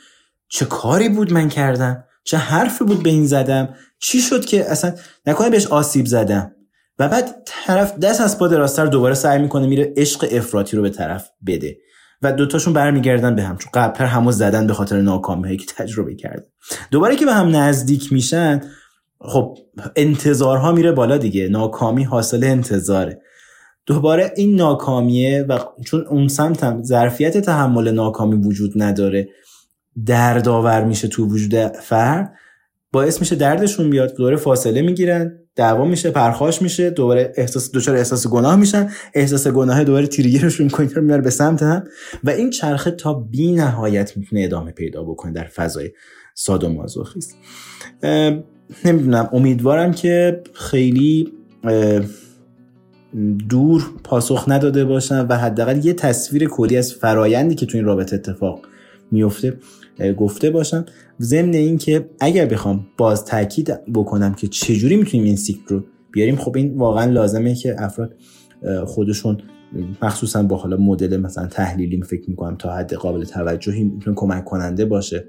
D: چه کاری بود من کردم؟ چه حرفی بود به این زدم؟ چی شد که اصلا نکنه بهش آسیب زدم؟ و بعد طرف دست از پا دراستر دوباره سعی می‌کنه میره عشق افراطی رو به طرف بده. و دوتاشون برمیگردن به هم چون قبل همو زدن به خاطر ناکامی که تجربه کرد دوباره که به هم نزدیک میشن خب انتظارها میره بالا دیگه. ناکامی حاصل انتظاره. دوباره این ناکامیه و چون اون سمت هم ظرفیت تحمل ناکامی وجود نداره. دردآور میشه تو وجود فرد باعث میشه دردشون بیاد دوباره فاصله می‌گیرن دعوا میشه پرخاش میشه دوباره احساس دچار احساس گناه میشن احساس گناه دوباره تریگرشون کنه میاره به سمت هم. و این چرخه تا بی نهایت می‌تونه ادامه پیدا بکنه در فضای سادومازوخیست نمی‌دونم امیدوارم که خیلی دور پاسخ نداده باشم و حداقل یه تصویر کلی از فرایندی که تو این رابطه اتفاق میفته گفته باشم ضمن این که اگر بخوام باز تاکید بکنم که چجوری می‌تونیم این سیکل رو بیاریم خب این واقعا لازمه که افراد خودشون مخصوصا با حالا مدل مثلا تحلیلی فکر می‌کنم تا حد قابل توجهی می‌تونه کمک کننده باشه.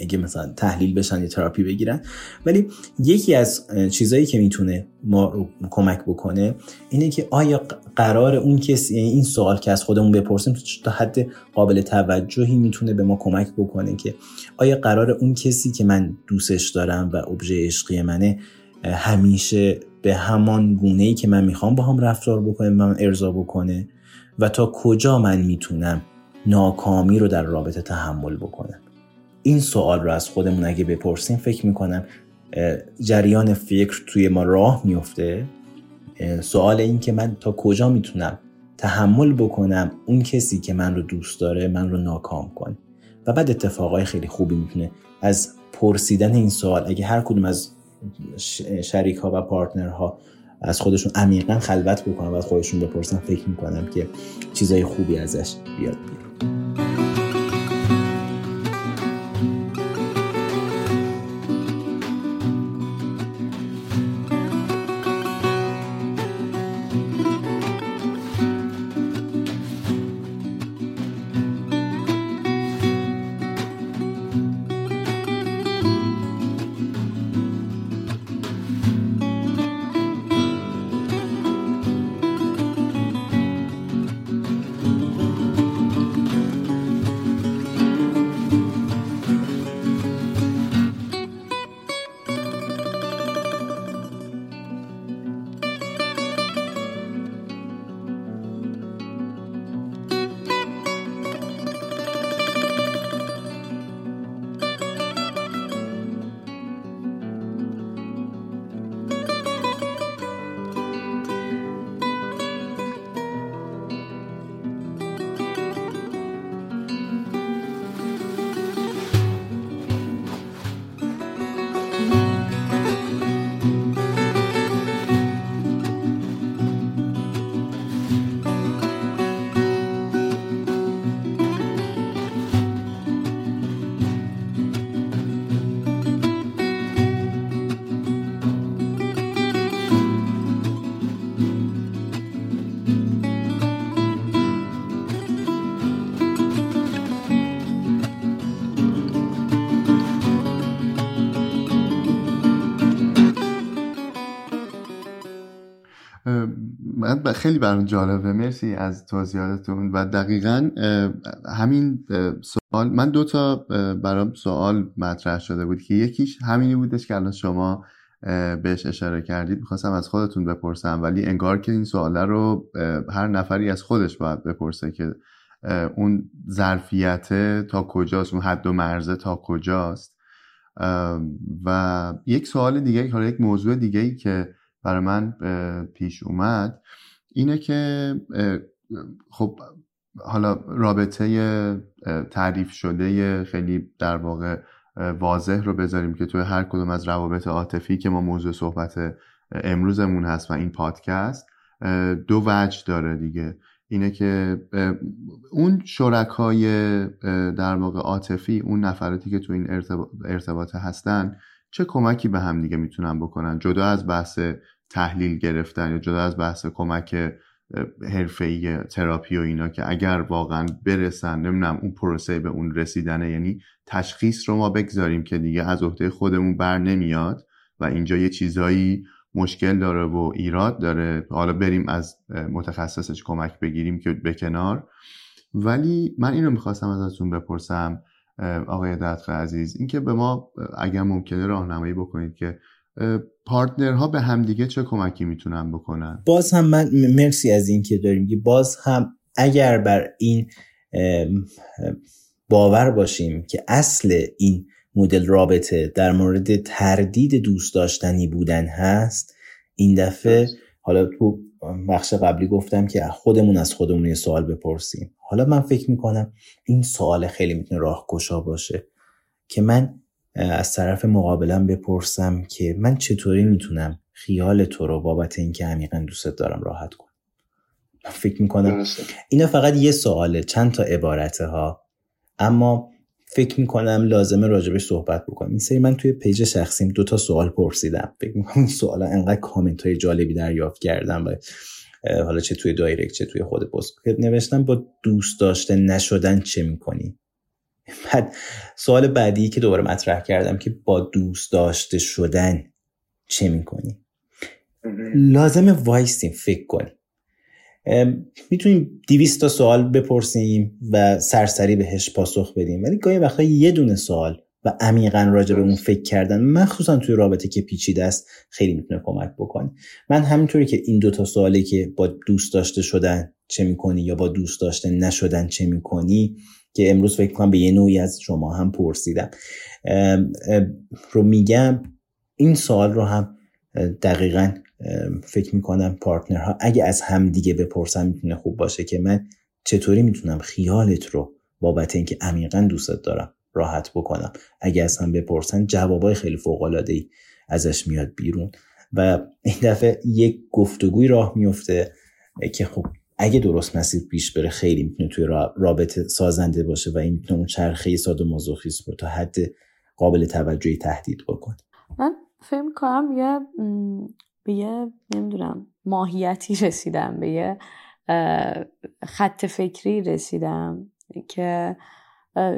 D: اگه مثلا تحلیل بشن یا تراپی بگیرن. ولی یکی از چیزایی که می‌تونه ما رو کمک بکنه اینه که آیا قرار اون کسی یعنی این سوال که از خودمون بپرسیم تا حد قابل توجهی می‌تونه به ما کمک بکنه که آیا قرار اون کسی که من دوستش دارم و ابژه عشقی منه همیشه به همان گونه ای که من می‌خوام با هم رفتار بکنه من ارضا بکنه؟ و تا کجا من می‌تونم ناکامی رو در رابطه تحمل بکنم؟ این سوال رو از خودمون اگه بپرسیم فکر می‌کنم جریان فکر توی ما راه میفته سوال این که من تا کجا می‌تونم تحمل بکنم اون کسی که من رو دوست داره من رو ناکام کنه؟ و بعد اتفاقای خیلی خوبی می‌تونه از پرسیدن این سوال اگه هر کدوم از شریک ها و پارتنر ها از خودشون عمیقا خلوت بکنن و از خودشون بپرسن فکر می‌کنم که چیزای خوبی ازش بیاد بیرون
C: من خیلی برام جالبه. مرسی از توضیحاتتون. و دقیقا همین سوال من دو تا برام سوال مطرح شده بود که یکیش همینی بودش که الان شما بهش اشاره کردید. می‌خواستم از خودتون بپرسم ولی انگار که این سواله رو هر نفری از خودش باید بپرسه که اون ظرفیت تا کجاست اون حد و مرزه تا کجاست. و یک سوال دیگه حالا یک موضوع دیگه ای که برای من پیش اومد اینه که خب حالا رابطه تعریف شده خیلی در واقع واضح رو بذاریم که توی هر کدوم از روابط عاطفی که ما موضوع صحبت امروزمون هست و این پادکست دو وجه داره دیگه. اینه که اون شرکای در واقع عاطفی اون نفراتی که تو این ارتباط هستن چه کمکی به هم دیگه می‌تونن بکنن؟ جدا از بحث تحلیل گرفتن یا جدا از بحث کمک حرفه‌ای تراپی و اینا که اگر واقعا برسن نمی‌دونم اون پروسه به اون رسیدنه یعنی تشخیص رو ما بگذاریم که دیگه از عهده خودمون بر نمیاد و اینجا یه چیزایی مشکل داره و ایراد داره. حالا بریم از متخصصش کمک بگیریم که به کنار. ولی من اینو می‌خواستم ازتون بپرسم آقای دتخ عزیز اینکه به ما اگر ممکنه راهنمایی بکنید که پارتنرها به همدیگه چه کمکی می‌تونن بکنن؟
D: باز هم من مرسی از این که داریم. که باز هم اگر بر این باور باشیم که اصل این مدل رابطه در مورد تردید دوست داشتنی بودن هست این دفعه حالا تو بخش قبلی گفتم که خودمون از خودمون یه سوال بپرسیم. حالا من فکر می‌کنم این سوال خیلی می‌تونه راهگشا باشه که من از طرف مقابلم بپرسم که من چطوری می‌تونم خیال تو رو بابت اینکه عمیقا دوستت دارم راحت کنم. فکر می‌کنم اینا فقط یه سواله چند تا عبارته ها اما فکر می‌کنم لازمه راجبش صحبت بکنم این سری من توی پیج شخصیم دو تا سوال پرسیدم. فکر می‌کنم این سوالا انقدر کامنت های جالبی دریافت کردم و حالا چه توی دایرکت چه توی خود پست نوشتم. با دوست داشته نشدن چه می‌کنی؟ بعد سوال بعدی که دوباره مطرح کردم که با دوست داشته شدن چه می‌کنی؟ لازمه وایستیم فکر کنیم. می‌تونیم دیویست تا سوال بپرسیم و سرسری بهش پاسخ بدیم. ولی گاهی وقتا یه دونه سوال و عمیقا راجع به اون فکر کردن مخصوصا توی رابطه که پیچیده است خیلی می‌تونه کمک بکنه. من همینطوری که این دوتا سوالی که با دوست داشته شدن چه می‌کنی یا با دوست داشته نشدن چه می‌کنی که امروز فکر کنم به یه نوعی از شما هم پرسیدم. رو میگم این سوال رو هم دقیقا فکر می‌کنم پارتنرها اگه از هم دیگه بپرسن می‌تونه خوب باشه که من چطوری می‌تونم خیالت رو بابت اینکه عمیقا دوستت دارم راحت بکنم. اگه از هم بپرسن جوابای خیلی فوق العاده ای ازش میاد بیرون. و این دفعه یک گفتگوی راه میفته که خب اگه درست مسیر پیش بره خیلی می‌تونه توی رابطه سازنده باشه و این می‌تونه اون چرخه ساد و رو تا حد قابل توجهی تهدید بکنه.
B: من فکر کنم یه به یه نمی‌دونم ماهیتی رسیدم به یه خط فکری رسیدم که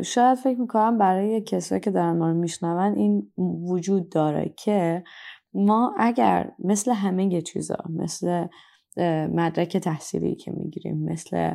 B: شاید فکر می‌کنم برای کسایی که دارن ما رو میشنون این وجود داره که ما اگر مثل همه چیزا مثل مدرک تحصیلی که می‌گیریم. مثل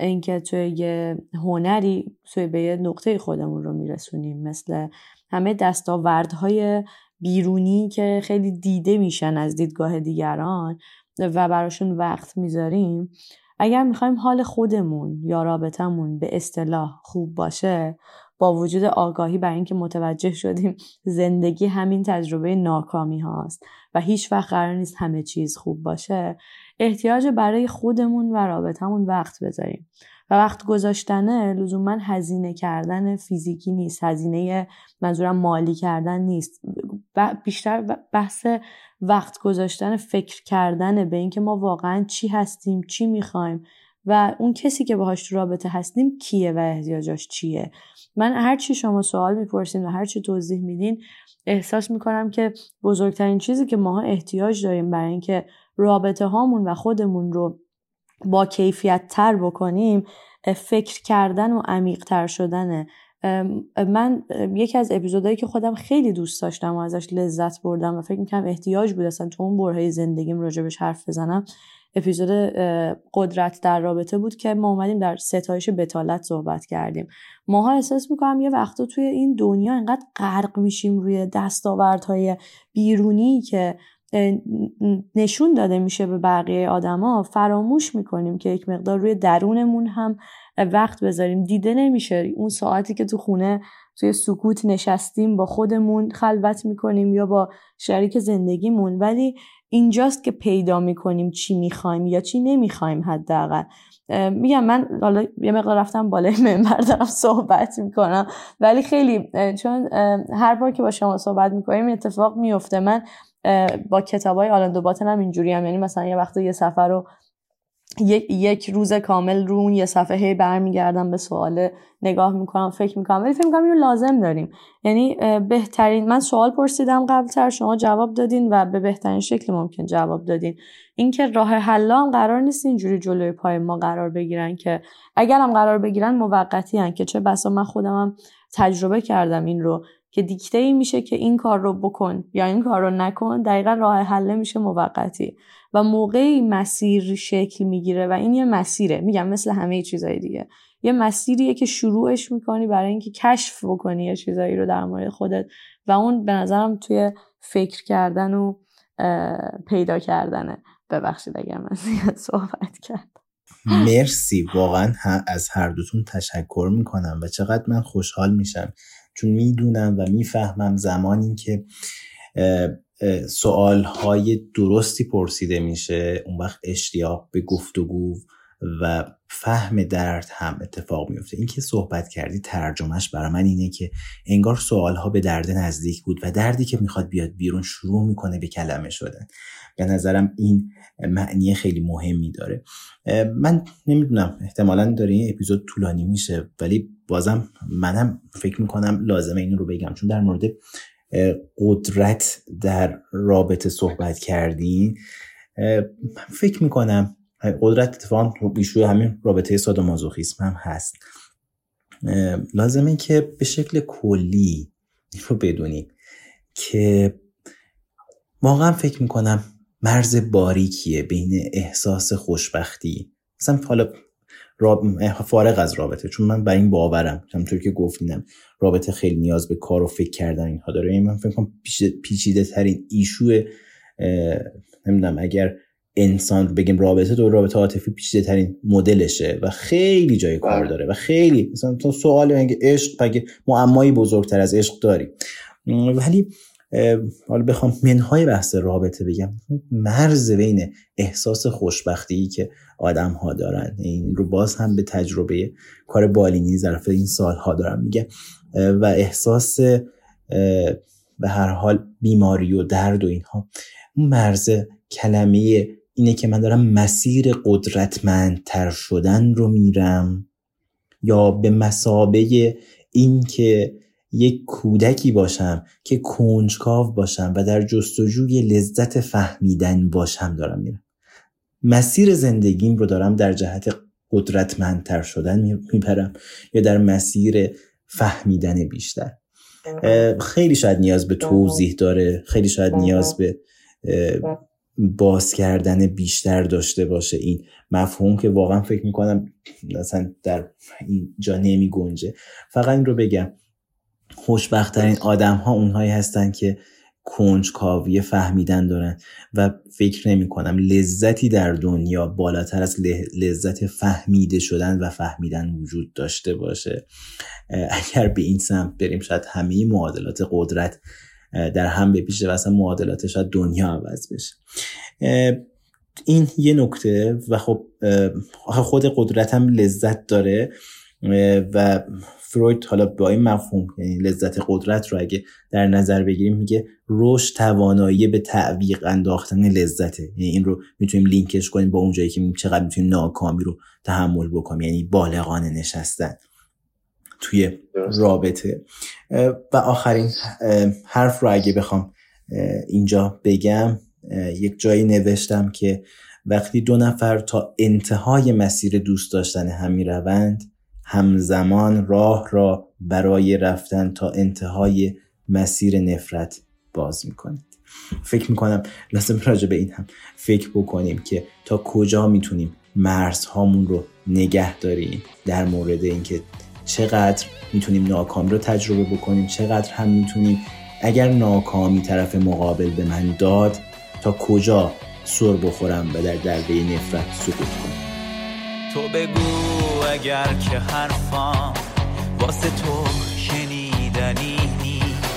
B: اینکه توی یه هنری توی به یه نقطه خودمون رو میرسونیم. مثل همه دستاوردهای بیرونی که خیلی دیده میشن از دیدگاه دیگران و براشون وقت می‌ذاریم. اگر می‌خوایم حال خودمون یا رابطمون به اصطلاح خوب باشه با وجود آگاهی بر اینکه متوجه شدیم زندگی همین تجربه ناکامی هاست و هیچ وقت قرار نیست همه چیز خوب باشه احتیاج برای خودمون و رابطمون وقت بذاریم. و وقت گذاشتنه لزوما هزینه کردن فیزیکی نیست هزینه منظورم مالی کردن نیست. بیشتر بحث وقت گذاشتن فکر کردن به اینکه ما واقعا چی هستیم چی می‌خوایم و اون کسی که باهاش تو رابطه هستیم کیه و احتیاجاش چیه. من هر چی شما سوال می‌پرسین و هر چی توضیح میدین احساس می‌کنم که بزرگترین چیزی که ماها احتیاج داریم برای اینکه رابطه هامون و خودمون رو با کیفیت تر بکنیم فکر کردن و عمیق تر شدنه من یکی از اپیزودهایی که خودم خیلی دوست داشتم و ازش لذت بردم و فکر می‌کنم احتیاج بود اصلا تو اون برهای زندگیم راجبش حرف بزنم اپیزود قدرت در رابطه بود که ما اومدیم در ستایش بتالت صحبت کردیم. ماها احساس می‌کنم یه وقتا توی این دنیا انقدر غرق میشیم روی دستاوردهای بیرونی که نشون داده میشه به بقیه آدما فراموش می‌کنیم که یک مقدار روی درونمون هم وقت بذاریم. دیده نمیشه اون ساعتی که تو خونه توی سکوت نشستیم با خودمون خلوت می‌کنیم یا با شریک زندگیمون. ولی اینجاست که پیدا می‌کنیم چی می‌خوایم یا چی نمی‌خوایم حداقل. میگم من حالا یه مقدار رفتم بالای منبر دارم صحبت می‌کنم. ولی خیلی چون هر بار که با شما صحبت می‌کنیم این اتفاق میفته من با کتابای آلندو باتن هم اینجوری هم. یعنی مثلا یه وقت یه سفر رو یک, یک روز کامل رو اون یه صفحه برمیگردم به سوال نگاه می‌کنم فکر می‌کنم. ولی فکر می‌کنم اینو لازم داریم. یعنی بهترین من سوال پرسیدم قبلتر شما جواب دادین و به بهترین شکل ممکن جواب دادین. اینکه راه حلا هم قرار نیست اینجوری جلوی پای ما قرار بگیرن که اگر هم قرار بگیرن موقتی هن که چه بسا من خودم هم تجربه کردم این رو. که دیکته ای میشه که این کار رو بکن یا این کار رو نکن دقیقا راه حله میشه موقتی. و موقعی مسیر شکل می‌گیره و این یه مسیره. میگم مثل همه چیزهای دیگه. یه مسیریه که شروعش می‌کنی برای اینکه کشف بکنی یه چیزایی رو در مورد خودت و اون به نظرم توی فکر کردن و پیدا کردنه. ببخشید اگر من صحبت کرد
D: مرسی. واقعا از هر دوتون تشکر می‌کنم و چقدر من خوشحال میشم چون می‌دونم و می‌فهمم زمانی که سوال های درستی پرسیده میشه اون وقت اشتیاق به گفتگو و فهم درد هم اتفاق میفته این که صحبت کردی ترجمهش برای من اینه که انگار سوال ها به درد نزدیک بود و دردی که می‌خواد بیاد بیرون شروع می‌کنه به کلمه شدن. به نظرم این معنی خیلی مهمی داره. من نمی‌دونم احتمالا داره این اپیزود طولانی میشه ولی بازم منم فکر می‌کنم لازمه این رو بگم. چون در مورد قدرت در رابطه صحبت کردین فکر می‌کنم قدرت اتفاقا ایشوی همین رابطه سادومازوخیسم هم هست. لازمه که به شکل کلی [LAUGHS] رو بدونیم که واقعا فکر می‌کنم مرز باریکیه بین احساس خوشبختی. مثلا حالا فارغ از رابطه چون من بر این باورم. همونطور که گفتینم رابطه خیلی نیاز به کار و فکر کردن اینها داره. این یعنی من فکر کنم پیچیده ترین ایشو نمی‌دونم اگر انسان بگیم رابطه تو رابطه عاطفی پیچیده ترین مدلشه و خیلی جای کار بله. داره و خیلی مثلا تو سوال اینکه عشق مگه معمایی بزرگتر از عشق داری ولی حالا بخوام منهای بحث رابطه بگم. مرز بین احساس خوشبختی که آدم ها دارن. این رو باز هم به تجربه کار بالینی ظرف این سال ها دارم میگه و احساس به هر حال بیماری و درد و اینها. مرز کلمه اینه که من دارم مسیر قدرتمندتر شدن رو میرم یا به مسابه این که یک کودکی باشم که کنجکاو باشم و در جستجوی لذت فهمیدن باشم دارم میرم. مسیر زندگیم رو دارم در جهت قدرتمندتر شدن می‌برم یا در مسیر فهمیدن بیشتر. خیلی شاید نیاز به توضیح داره خیلی شاید نیاز به باز کردن بیشتر داشته باشه این مفهوم که واقعا فکر می‌کنم مثلا در اینجا نمی گنجه فقط این رو بگم. خوشبختترین آدم ها اونهایی هستن که کنجکاوی فهمیدن دارن و فکر نمی کنم لذتی در دنیا بالاتر از لذت فهمیده شدن و فهمیدن وجود داشته باشه. اگر به این سمت بریم شاید همه معادلات قدرت در هم بپیشه و اصلا معادلات شاید دنیا عوض بشه. این یه نکته و خب خود قدرت هم لذت داره. و فروید حالا با این مفهوم یعنی لذت قدرت رو اگه در نظر بگیریم میگه رشد توانایی به تعویق انداختن لذته. یعنی این رو می‌تونیم لینکش کنیم با اونجایی که چقدر می‌تونیم ناکامی رو تحمل بکنیم یعنی بالغانه نشستن توی رابطه. و آخرین حرف رو اگه بخوام اینجا بگم یک جایی نوشتم که وقتی دو نفر تا انتهای مسیر دوست داشتن هم می‌روند همزمان راه را برای رفتن تا انتهای مسیر نفرت باز می‌کنید. فکر می‌کنم لازم راجع به این هم فکر بکنیم که تا کجا می‌تونیم مرزهامون رو نگه داریم در مورد اینکه چقدر می‌تونیم ناکامی رو تجربه بکنیم چقدر هم می‌تونیم اگر ناکامی طرف مقابل به من داد تا کجا سر بخورم و در دربه نفرت سقوط کنم.
F: تو بگو اگر که حرفام واسه تو شنیدنی نیست.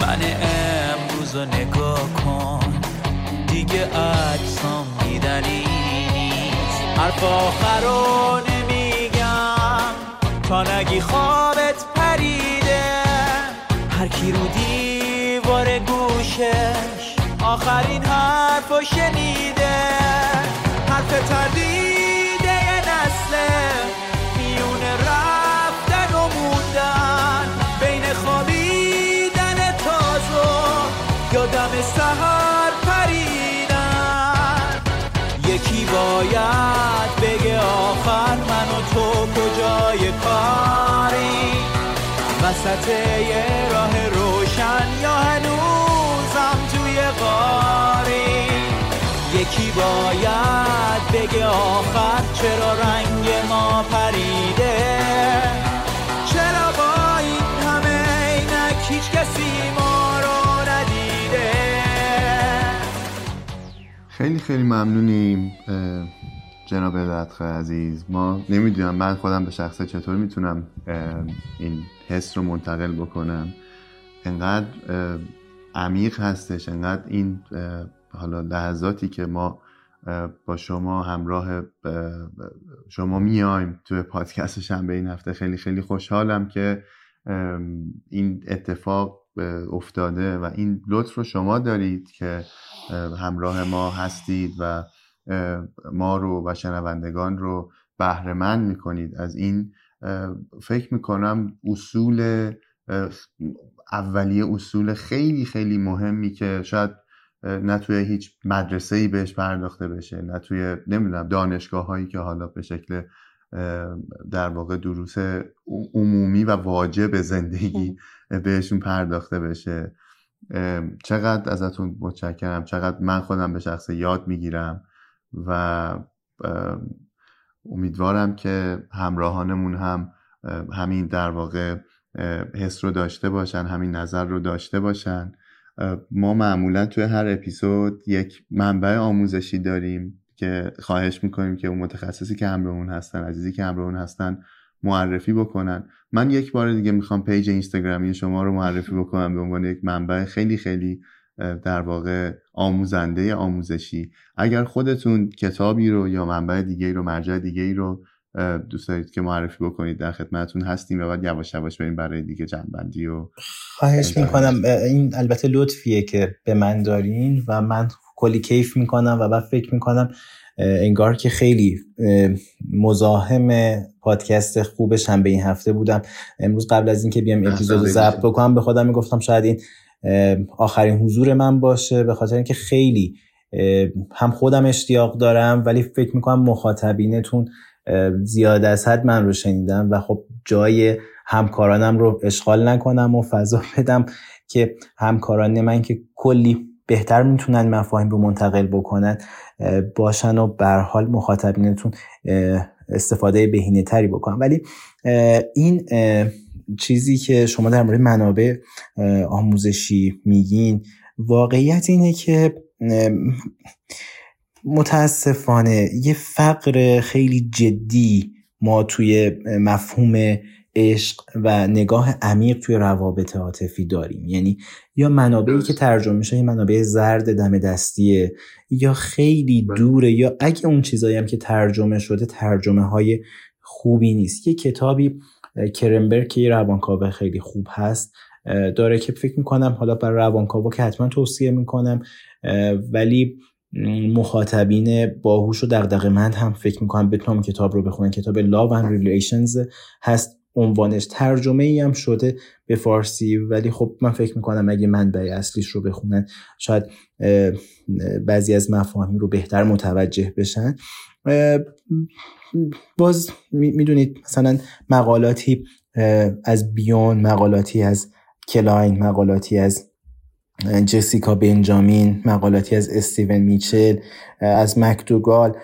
F: من امروز رو نگاه کن دیگه عکسام دیدنی نیست. حرف آخر رو نمیگم تا نگی خوابت پریده. هر کی رو دیوار گوشش آخرین حرف شنیده. حرف تردیده یادم سهر پریدن؟ یکی باید بگه آخر من و تو کجای کاری؟ وسط یه راه روشن یا هنوزم توی غاری؟ یکی باید بگه آخر چرا رنگ ما پریده؟
C: خیلی خیلی ممنونیم جناب لطخه عزیز. ما نمی‌دونم من خودم به شخصه چطور می‌تونم این حس رو منتقل بکنم. انقدر عمیق هستش انقدر این حالا لحظاتی که ما با شما همراه اه، شما میایم توی پادکست شنبه این هفته خیلی خیلی خوشحالم که این اتفاق افتاده و این لطف رو شما دارید که اه، همراه ما هستید و ما رو و شنوندگان رو بهرهمند می‌کنید. از این فکر می‌کنم اصول اولیه اصول خیلی خیلی مهمی که شاید نه توی هیچ مدرسه ای بهش پرداخته بشه نه توی نمی‌دونم دانشگاه هایی که حالا به شکل در واقع دروس عمومی و واجب زندگی بهشون پرداخته بشه. چقدر ازتون متشکرم چقدر من خودم به شخص یاد می‌گیرم و امیدوارم که همراهانمون هم همین در واقع حس رو داشته باشن همین نظر رو داشته باشن. ما معمولا توی هر اپیزود یک منبع آموزشی داریم که خواهش می‌کنیم که اون متخصصی که همراهمون هستن عزیزی که همراهمون هستن معرفی بکنن. من یک بار دیگه می‌خوام پیج اینستاگرامی شما رو معرفی بکنم به عنوان یک منبع خیلی خیلی در واقع آموزنده آموزشی. اگر خودتون کتابی رو یا منبع دیگه رو مرجع دیگه رو دوست دارید که معرفی بکنید در خدمتتون هستیم و بعد یواش یواش بریم برای دیگه جنبندی و
D: خواهش. می‌کنم. این البته لطفیه که به من دارین و من کلی کیف می‌کنم و بعد فکر می‌کنم انگار که خیلی مزاحم پادکست خوب شنبه این هفته بودم امروز قبل از اینکه بیام اپیزود. ضبط بکنم به خودم می‌گفتم شاید این آخرین حضور من باشه به خاطر اینکه خیلی هم خودم اشتیاق دارم ولی فکر می‌کنم مخاطبینتون زیاد از حد من رو شنیدم و خب جای همکارانم رو اشغال نکنم و فضا بدم که همکاران من که کلی بهتر می‌تونن مفاهیم رو منتقل بکنن باشن و به هر حال مخاطبینتون استفاده بهینه تری بکنن. ولی این چیزی که شما در مورد منابع آموزشی میگین واقعیت اینه که متاسفانه یه فقر خیلی جدی ما توی مفهوم عشق و نگاه عمیق توی روابط عاطفی داریم. یعنی یا منابعی که ترجمه میشه یه منابع زرد دم دستیه یا خیلی
C: بله.
D: دوره یا اگه اون چیزایی هم که ترجمه شده ترجمه های خوبی نیست. یه کتابی کرنبرگ که یه روانکاو خیلی خوب هست داره که فکر می‌کنم حالا برای روانکاوا که حتما توصیه می‌کنم ولی مخاطبین باهوش و دغدغه‌مند هم فکر می‌کنم بتونم کتاب رو بخونن. کتاب Love and Relations هست. عنوانش ترجمه ای هم شده به فارسی ولی خب من فکر می‌کنم اگه منبع اصلیش رو بخونن شاید بعضی از مفاهیم رو بهتر متوجه بشن. باز می‌دونید مثلا مقالاتی از بیون مقالاتی از کلاین مقالاتی از جسیکا بنجامین مقالاتی از استیون میچل از مکدوگال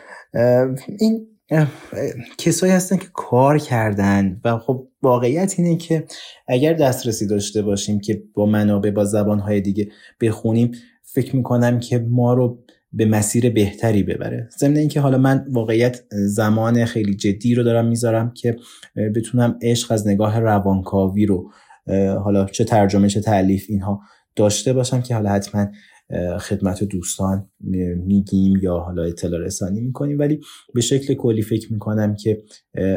D: این کسایی هستن که کار کردن و خب واقعیت اینه که اگر دسترسی داشته باشیم که با منابع با زبانهای دیگه بخونیم فکر می‌کنم که ما رو به مسیر بهتری ببره. ضمن اینکه حالا من واقعیت زمان خیلی جدی رو دارم می‌ذارم که بتونم عشق از نگاه روانکاوی رو حالا چه ترجمه چه تعلیف اینها داشته باشم که حالا حتما خدمت دوستان میگیم یا حالا اطلاع رسانی می‌کنیم. ولی به شکل کلی فکر می‌کنم که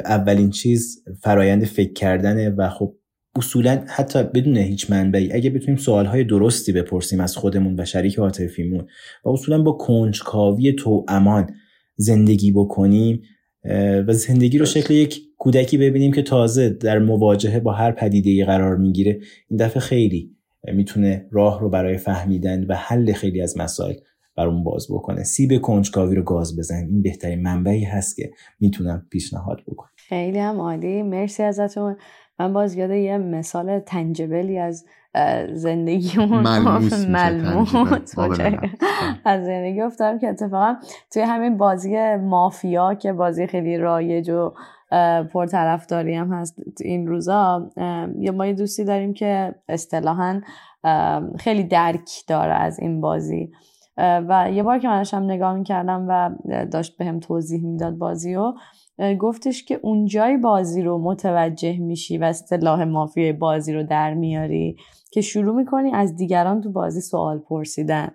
D: اولین چیز فرایند فکر کردنه و خب اصولا حتی بدون هیچ منبعی اگه بتونیم سوالهای درستی بپرسیم از خودمون و شریک عاطفیمون و اصولا با کنجکاوی تو امان زندگی بکنیم و زندگی رو شکل یک کودکی ببینیم که تازه در مواجهه با هر پدیده قرار می‌گیره این دفعه خیلی می‌تونه راه رو برای فهمیدن و حل خیلی از مسائل برامون باز بکنه. سیب کنجکاوی رو گاز بزن این بهترین منبعی هست که می‌تونم پیشنهاد بکنم.
B: خیلی هم عالی. مرسی ازتون. من باز یاد یه مثال تنجبلی از زندگیمون. ملموس [LAUGHS] از زندگی افتادم که اتفاقا توی همین بازی مافیا که بازی خیلی رایج و پرطرفداری هم هست این روزا. یا ما یه دوستی داریم که اصطلاحا خیلی درک داره از این بازی. و یه بار که منشم نگاه می‌کردم و داشت بهم هم توضیح می‌داد بازی و گفتش که اونجای بازی رو متوجه میشی و اصطلاح مافیای بازی رو در میاری که شروع می‌کنی از دیگران تو بازی سوال پرسیدن.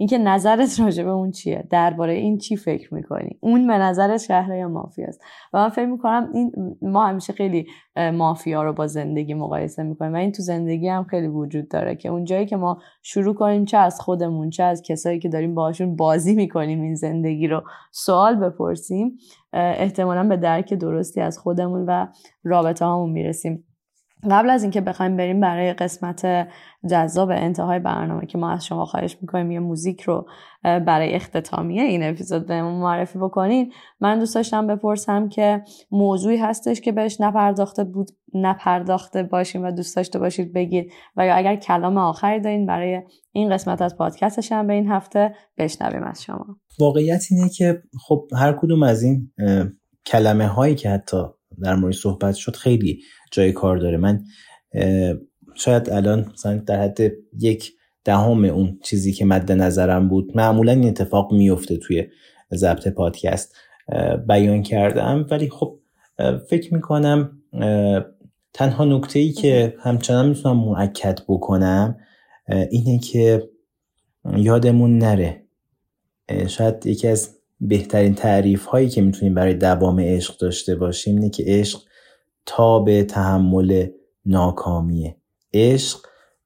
B: اینکه نظرت راجع به اون چیه؟ درباره این چی فکر می‌کنی؟ اون به نظر شهر یا مافیا است و من فکر می‌کنم این ما همیشه خیلی مافیا رو با زندگی مقایسه می‌کنیم و این تو زندگی هم خیلی وجود داره که اون جایی که ما شروع کنیم چه از خودمون چه از کسایی که داریم باهاشون بازی می‌کنیم این زندگی رو سوال بپرسیم احتمالا به درک درستی از خودمون و رابطه هامون می‌رسیم. قبل از اینکه بخوایم بریم برای قسمت جذاب انتهای برنامه که ما از شما خواهش می‌کنیم یه موزیک رو برای اختتامیه این اپیزود بهمون معرفی بکنین. من دوست داشتم بپرسم که موضوعی هستش که بهش نپرداخته بود نپرداخته باشیم و دوست داشته باشید بگید و یا اگر کلام آخری دارین برای این قسمت از پادکست به این هفته بشنویم از شما.
D: واقعیت اینه که خب هر کدوم از این کلمه هایی که حتی در مورد صحبت شد خیلی جای کار داره. من شاید الان مثلا در حد یک دهم اون چیزی که مد نظرم بود معمولا این اتفاق میفته توی ضبط پادکست. بیان کردم ولی خب فکر می‌کنم تنها نکته ای که همچنان می‌تونم معکد بکنم اینه که یادمون نره شاید یکی از بهترین تعریف هایی که می‌تونیم برای دوام عشق داشته باشیم اینه که عشق به تحمل ناکامیه. عشق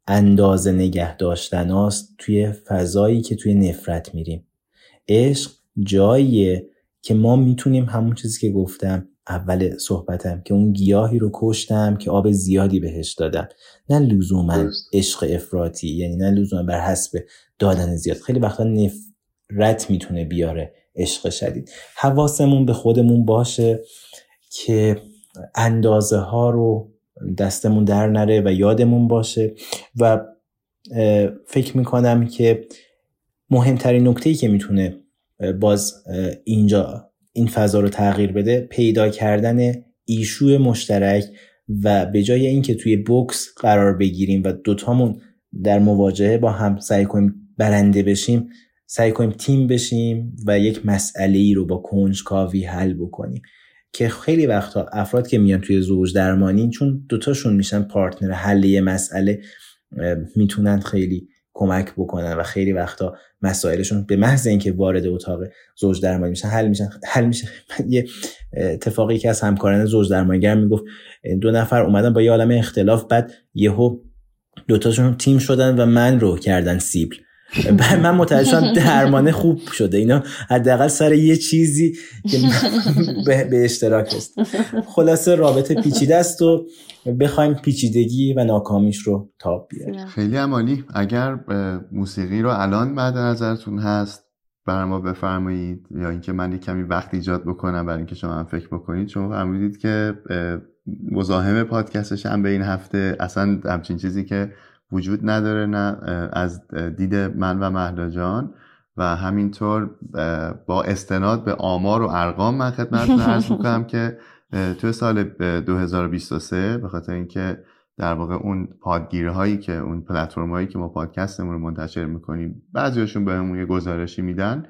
D: اندازه نگه داشتن است توی فضایی که توی نفرت میریم. عشق جاییه که ما می‌تونیم همون چیزی که گفتم اول صحبتم که اون گیاهی رو کشتم که آب زیادی بهش دادم. نه لزوما عشق افراطی یعنی نه لزوما بر حسب دادن زیاد. خیلی وقتا نفرت می‌تونه بیاره عشق شدید. حواسمون به خودمون باشه که اندازه ها رو دستمون در نره و یادمون باشه. و فکر می‌کنم که مهمترین نکته ای که می‌تونه باز اینجا این فضا رو تغییر بده پیدا کردن ایشو مشترک و به جای اینکه توی بوکس قرار بگیریم و دوتامون در مواجهه با هم سعی کنیم برنده بشیم سعی کنیم تیم بشیم و یک مسئله ای رو با کنجکاوی حل بکنیم. که خیلی وقتا افراد که میان توی زوج درمانی چون دوتاشون میشن پارتنر حل یه مسئله می‌تونن خیلی کمک بکنن و خیلی وقتا مسائلشون به محض اینکه وارد اتاق زوج درمانی میشن حل میشن. حل میشه. [LAUGHS] یه اتفاقی که از همکاران زوج درمانگر می‌گفت دو نفر اومدن با یه عالم اختلاف بعد یهو دوتاشون تیم شدن و من رو کردن سیبل. [LAUGHS] من شدم درمانه خوب شده. اینا حداقل سر یه چیزی که [LAUGHS] به اشتراک است خلاصه رابطه پیچیده است و بخوایم پیچیدگی و ناکامیش رو تاب بیاریم.
C: خیلی. عمالی اگر موسیقی رو الان بعد نظرتون هست برای ما بفرمایید یا اینکه من یک کمی وقت ایجاد بکنم برای اینکه شما هم فکر بکنید شما فرمودید که مزاحم پادکستش هم به این هفته. اصلا همچین چیزی که وجود نداره نه از دید من و مهدا جان و همینطور با استناد به آمار و ارقام من خدمتتون [LAUGHS] عرض می‌کنم که توی سال 2023 به خاطر اینکه در واقع اون پادگیره هایی که اون پلتفرم هایی که ما پادکستمون رو منتشر می‌کنیم بعضیشون بهمون یه گزارشی میدن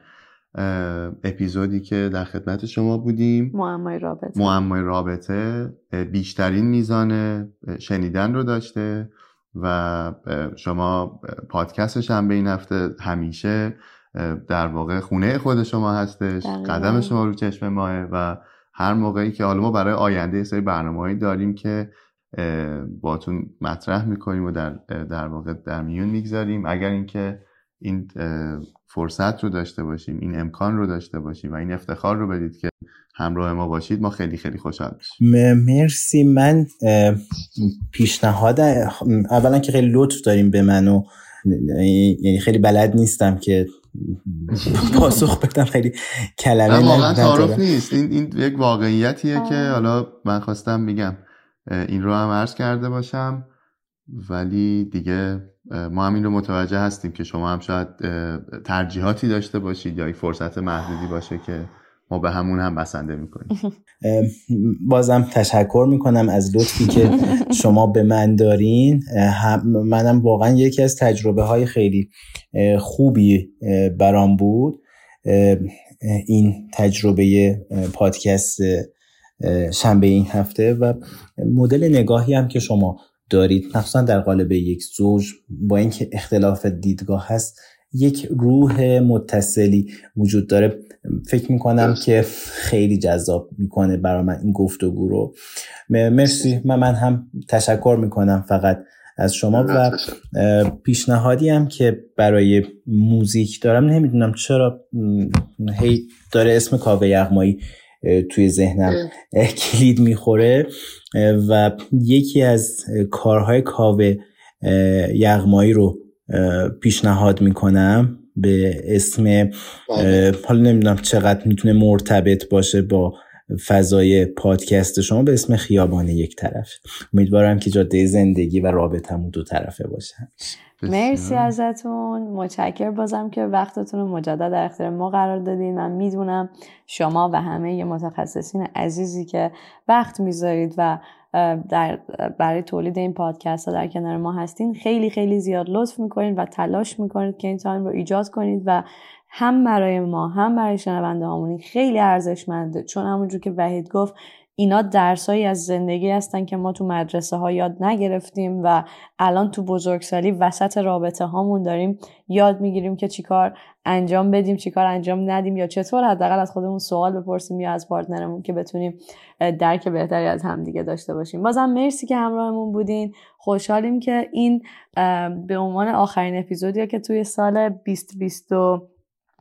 C: اپیزودی که در خدمت شما بودیم.
B: معمای رابطه.
C: معمای رابطه بیشترین میزان شنیدن رو داشته. و شما پادکستش هم به این هفته همیشه در واقع خونه خود شما هستش قدم شما رو چشم ماه و هر موقعی که حالا ما برای آینده سری برنامه داریم که باتون مطرح می‌کنیم و در, در واقع در میون می‌گذاریم. اگر اینکه این فرصت رو داشته باشیم این امکان رو داشته باشیم و این افتخار رو بدید که همراه ما باشید. ما خیلی خیلی خوشحال
D: میشیم. مرسی. من پیشنهاد اولا که خیلی لطف داریم به منو یعنی خیلی بلد نیستم که پاسخ بدم خیلی کلمه
C: واقعا تعارف نیست. این, این یک واقعیتیه که حالا من خواستم میگم این رو هم عرض کرده باشم. ولی دیگه ما هم این رو متوجه هستیم که شما هم شاید ترجیحاتی داشته باشید یا یک فرصت محدودی باشه که ما به همون هم بسنده می‌کنیم. [LAUGHS]
D: بازم تشکر می‌کنم از لطفی که شما به من دارین. منم واقعا یکی از تجربه های خیلی خوبی برام بود. این تجربه پادکست شنبه این هفته و مدل نگاهی هم که شما دارید مخصوصا در قالب یک زوج با اینکه اختلاف دیدگاه هست یک روح متصلی وجود داره. فکر می‌کنم که خیلی جذاب می‌کنه برای من این گفتگو رو. مرسی. من, من هم تشکر می‌کنم فقط از شما و پیشنهادی هم که برای موزیک دارم. نمی‌دونم چرا هی داره اسم کاوه یغمایی توی ذهنم کلید می‌خوره. و یکی از کارهای کاوه یغمایی رو پیشنهاد می‌کنم به اسم بله. حالا نمی‌دونم چقدر می‌تونه مرتبط باشه با فضای پادکست شما به اسم خیابان یک طرف. امیدوارم که جاده زندگی و رابطمون دو طرفه باشه.
B: مرسی ازتون. متشکر بازم که وقتتون رو مجدد در اختیار ما قرار دادین من می‌دونم شما و همه متخصصین عزیزی که وقت می‌ذارید و در برای تولید این پادکست ها در کنار ما هستین. خیلی خیلی زیاد لطف می‌کنید و تلاش می‌کنید که این تایم رو ایجاد کنید و هم برای ما هم برای شنونده هامونی خیلی ارزشمنده. چون همونجور که وحید گفت اینا درسایی از زندگی هستن که ما تو مدرسه ها یاد نگرفتیم و الان تو بزرگسالی وسط رابطه هامون داریم. یاد می‌گیریم که چیکار انجام بدیم چیکار انجام ندیم یا چطور حداقل از خودمون سوال بپرسیم یا از پارتنرمون که بتونیم درک بهتری از همدیگه داشته باشیم. بازم مرسی که همراهمون بودین. خوشحالیم که این به عنوان آخرین اپیزودیه که توی سال 2020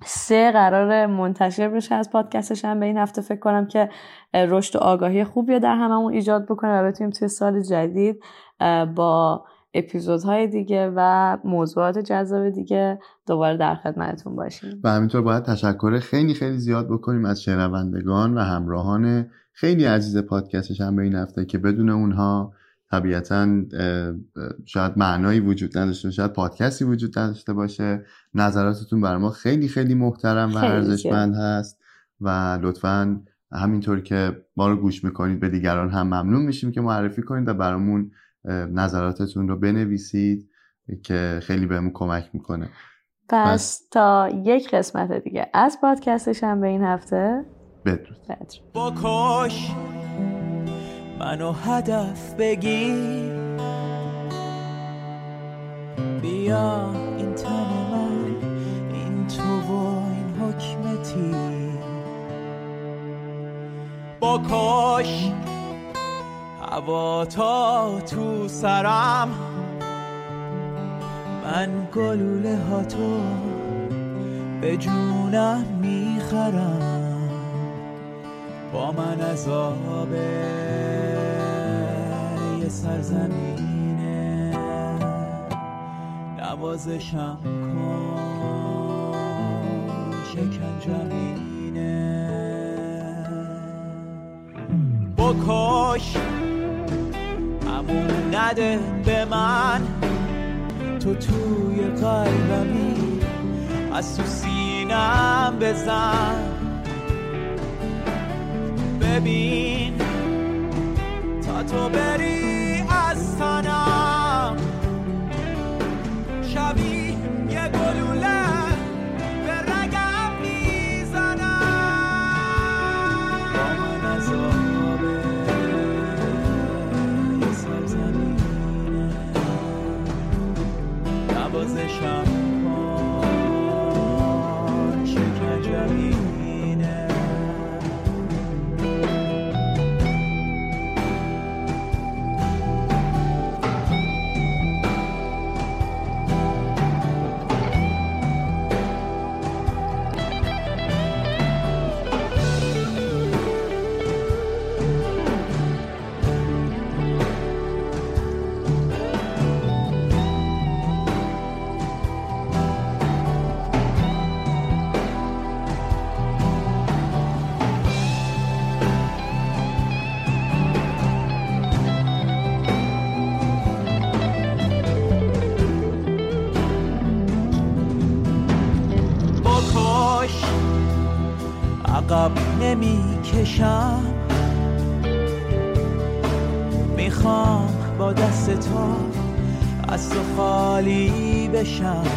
B: سه قرار منتشر بشه از پادکستش هم به این هفته فکر کنم که رشد و آگاهی خوبی در هممون ایجاد بکنه و بتونیم توی سال جدید با اپیزودهای دیگه و موضوعات جذاب دیگه دوباره در خدمتتون باشیم.
C: و همینطور باید تشکر خیلی خیلی زیاد بکنیم از شنوندگان و همراهان خیلی عزیز پادکستش هم به این هفته که بدون اونها طبیعتا شاید معنایی وجود نداشته شاید پادکستی وجود نداشته باشه. نظراتتون بر ما خیلی خیلی محترم و ارزشمند هست و لطفا همینطور که ما رو گوش می‌کنید به دیگران هم ممنون میشیم که معرفی کنید و برامون نظراتتون رو بنویسید که خیلی بهمون کمک می‌کنه.
B: پس تا یک قسمت دیگه از پادکستش هم به این هفته
C: بدرود با کاش
F: منو هدف بگیر. بیا این تن من این تو و این حکمتی. با کاش هوا تا تو سرم. من گلوله ها تو به جونم می‌خرم. با من از آب یه سرزمینه. نوازشم کن شکنجمینه بکش امون نده به من. تو توی قلبمی از تو سینم بزن. ببین. تا تو بری the.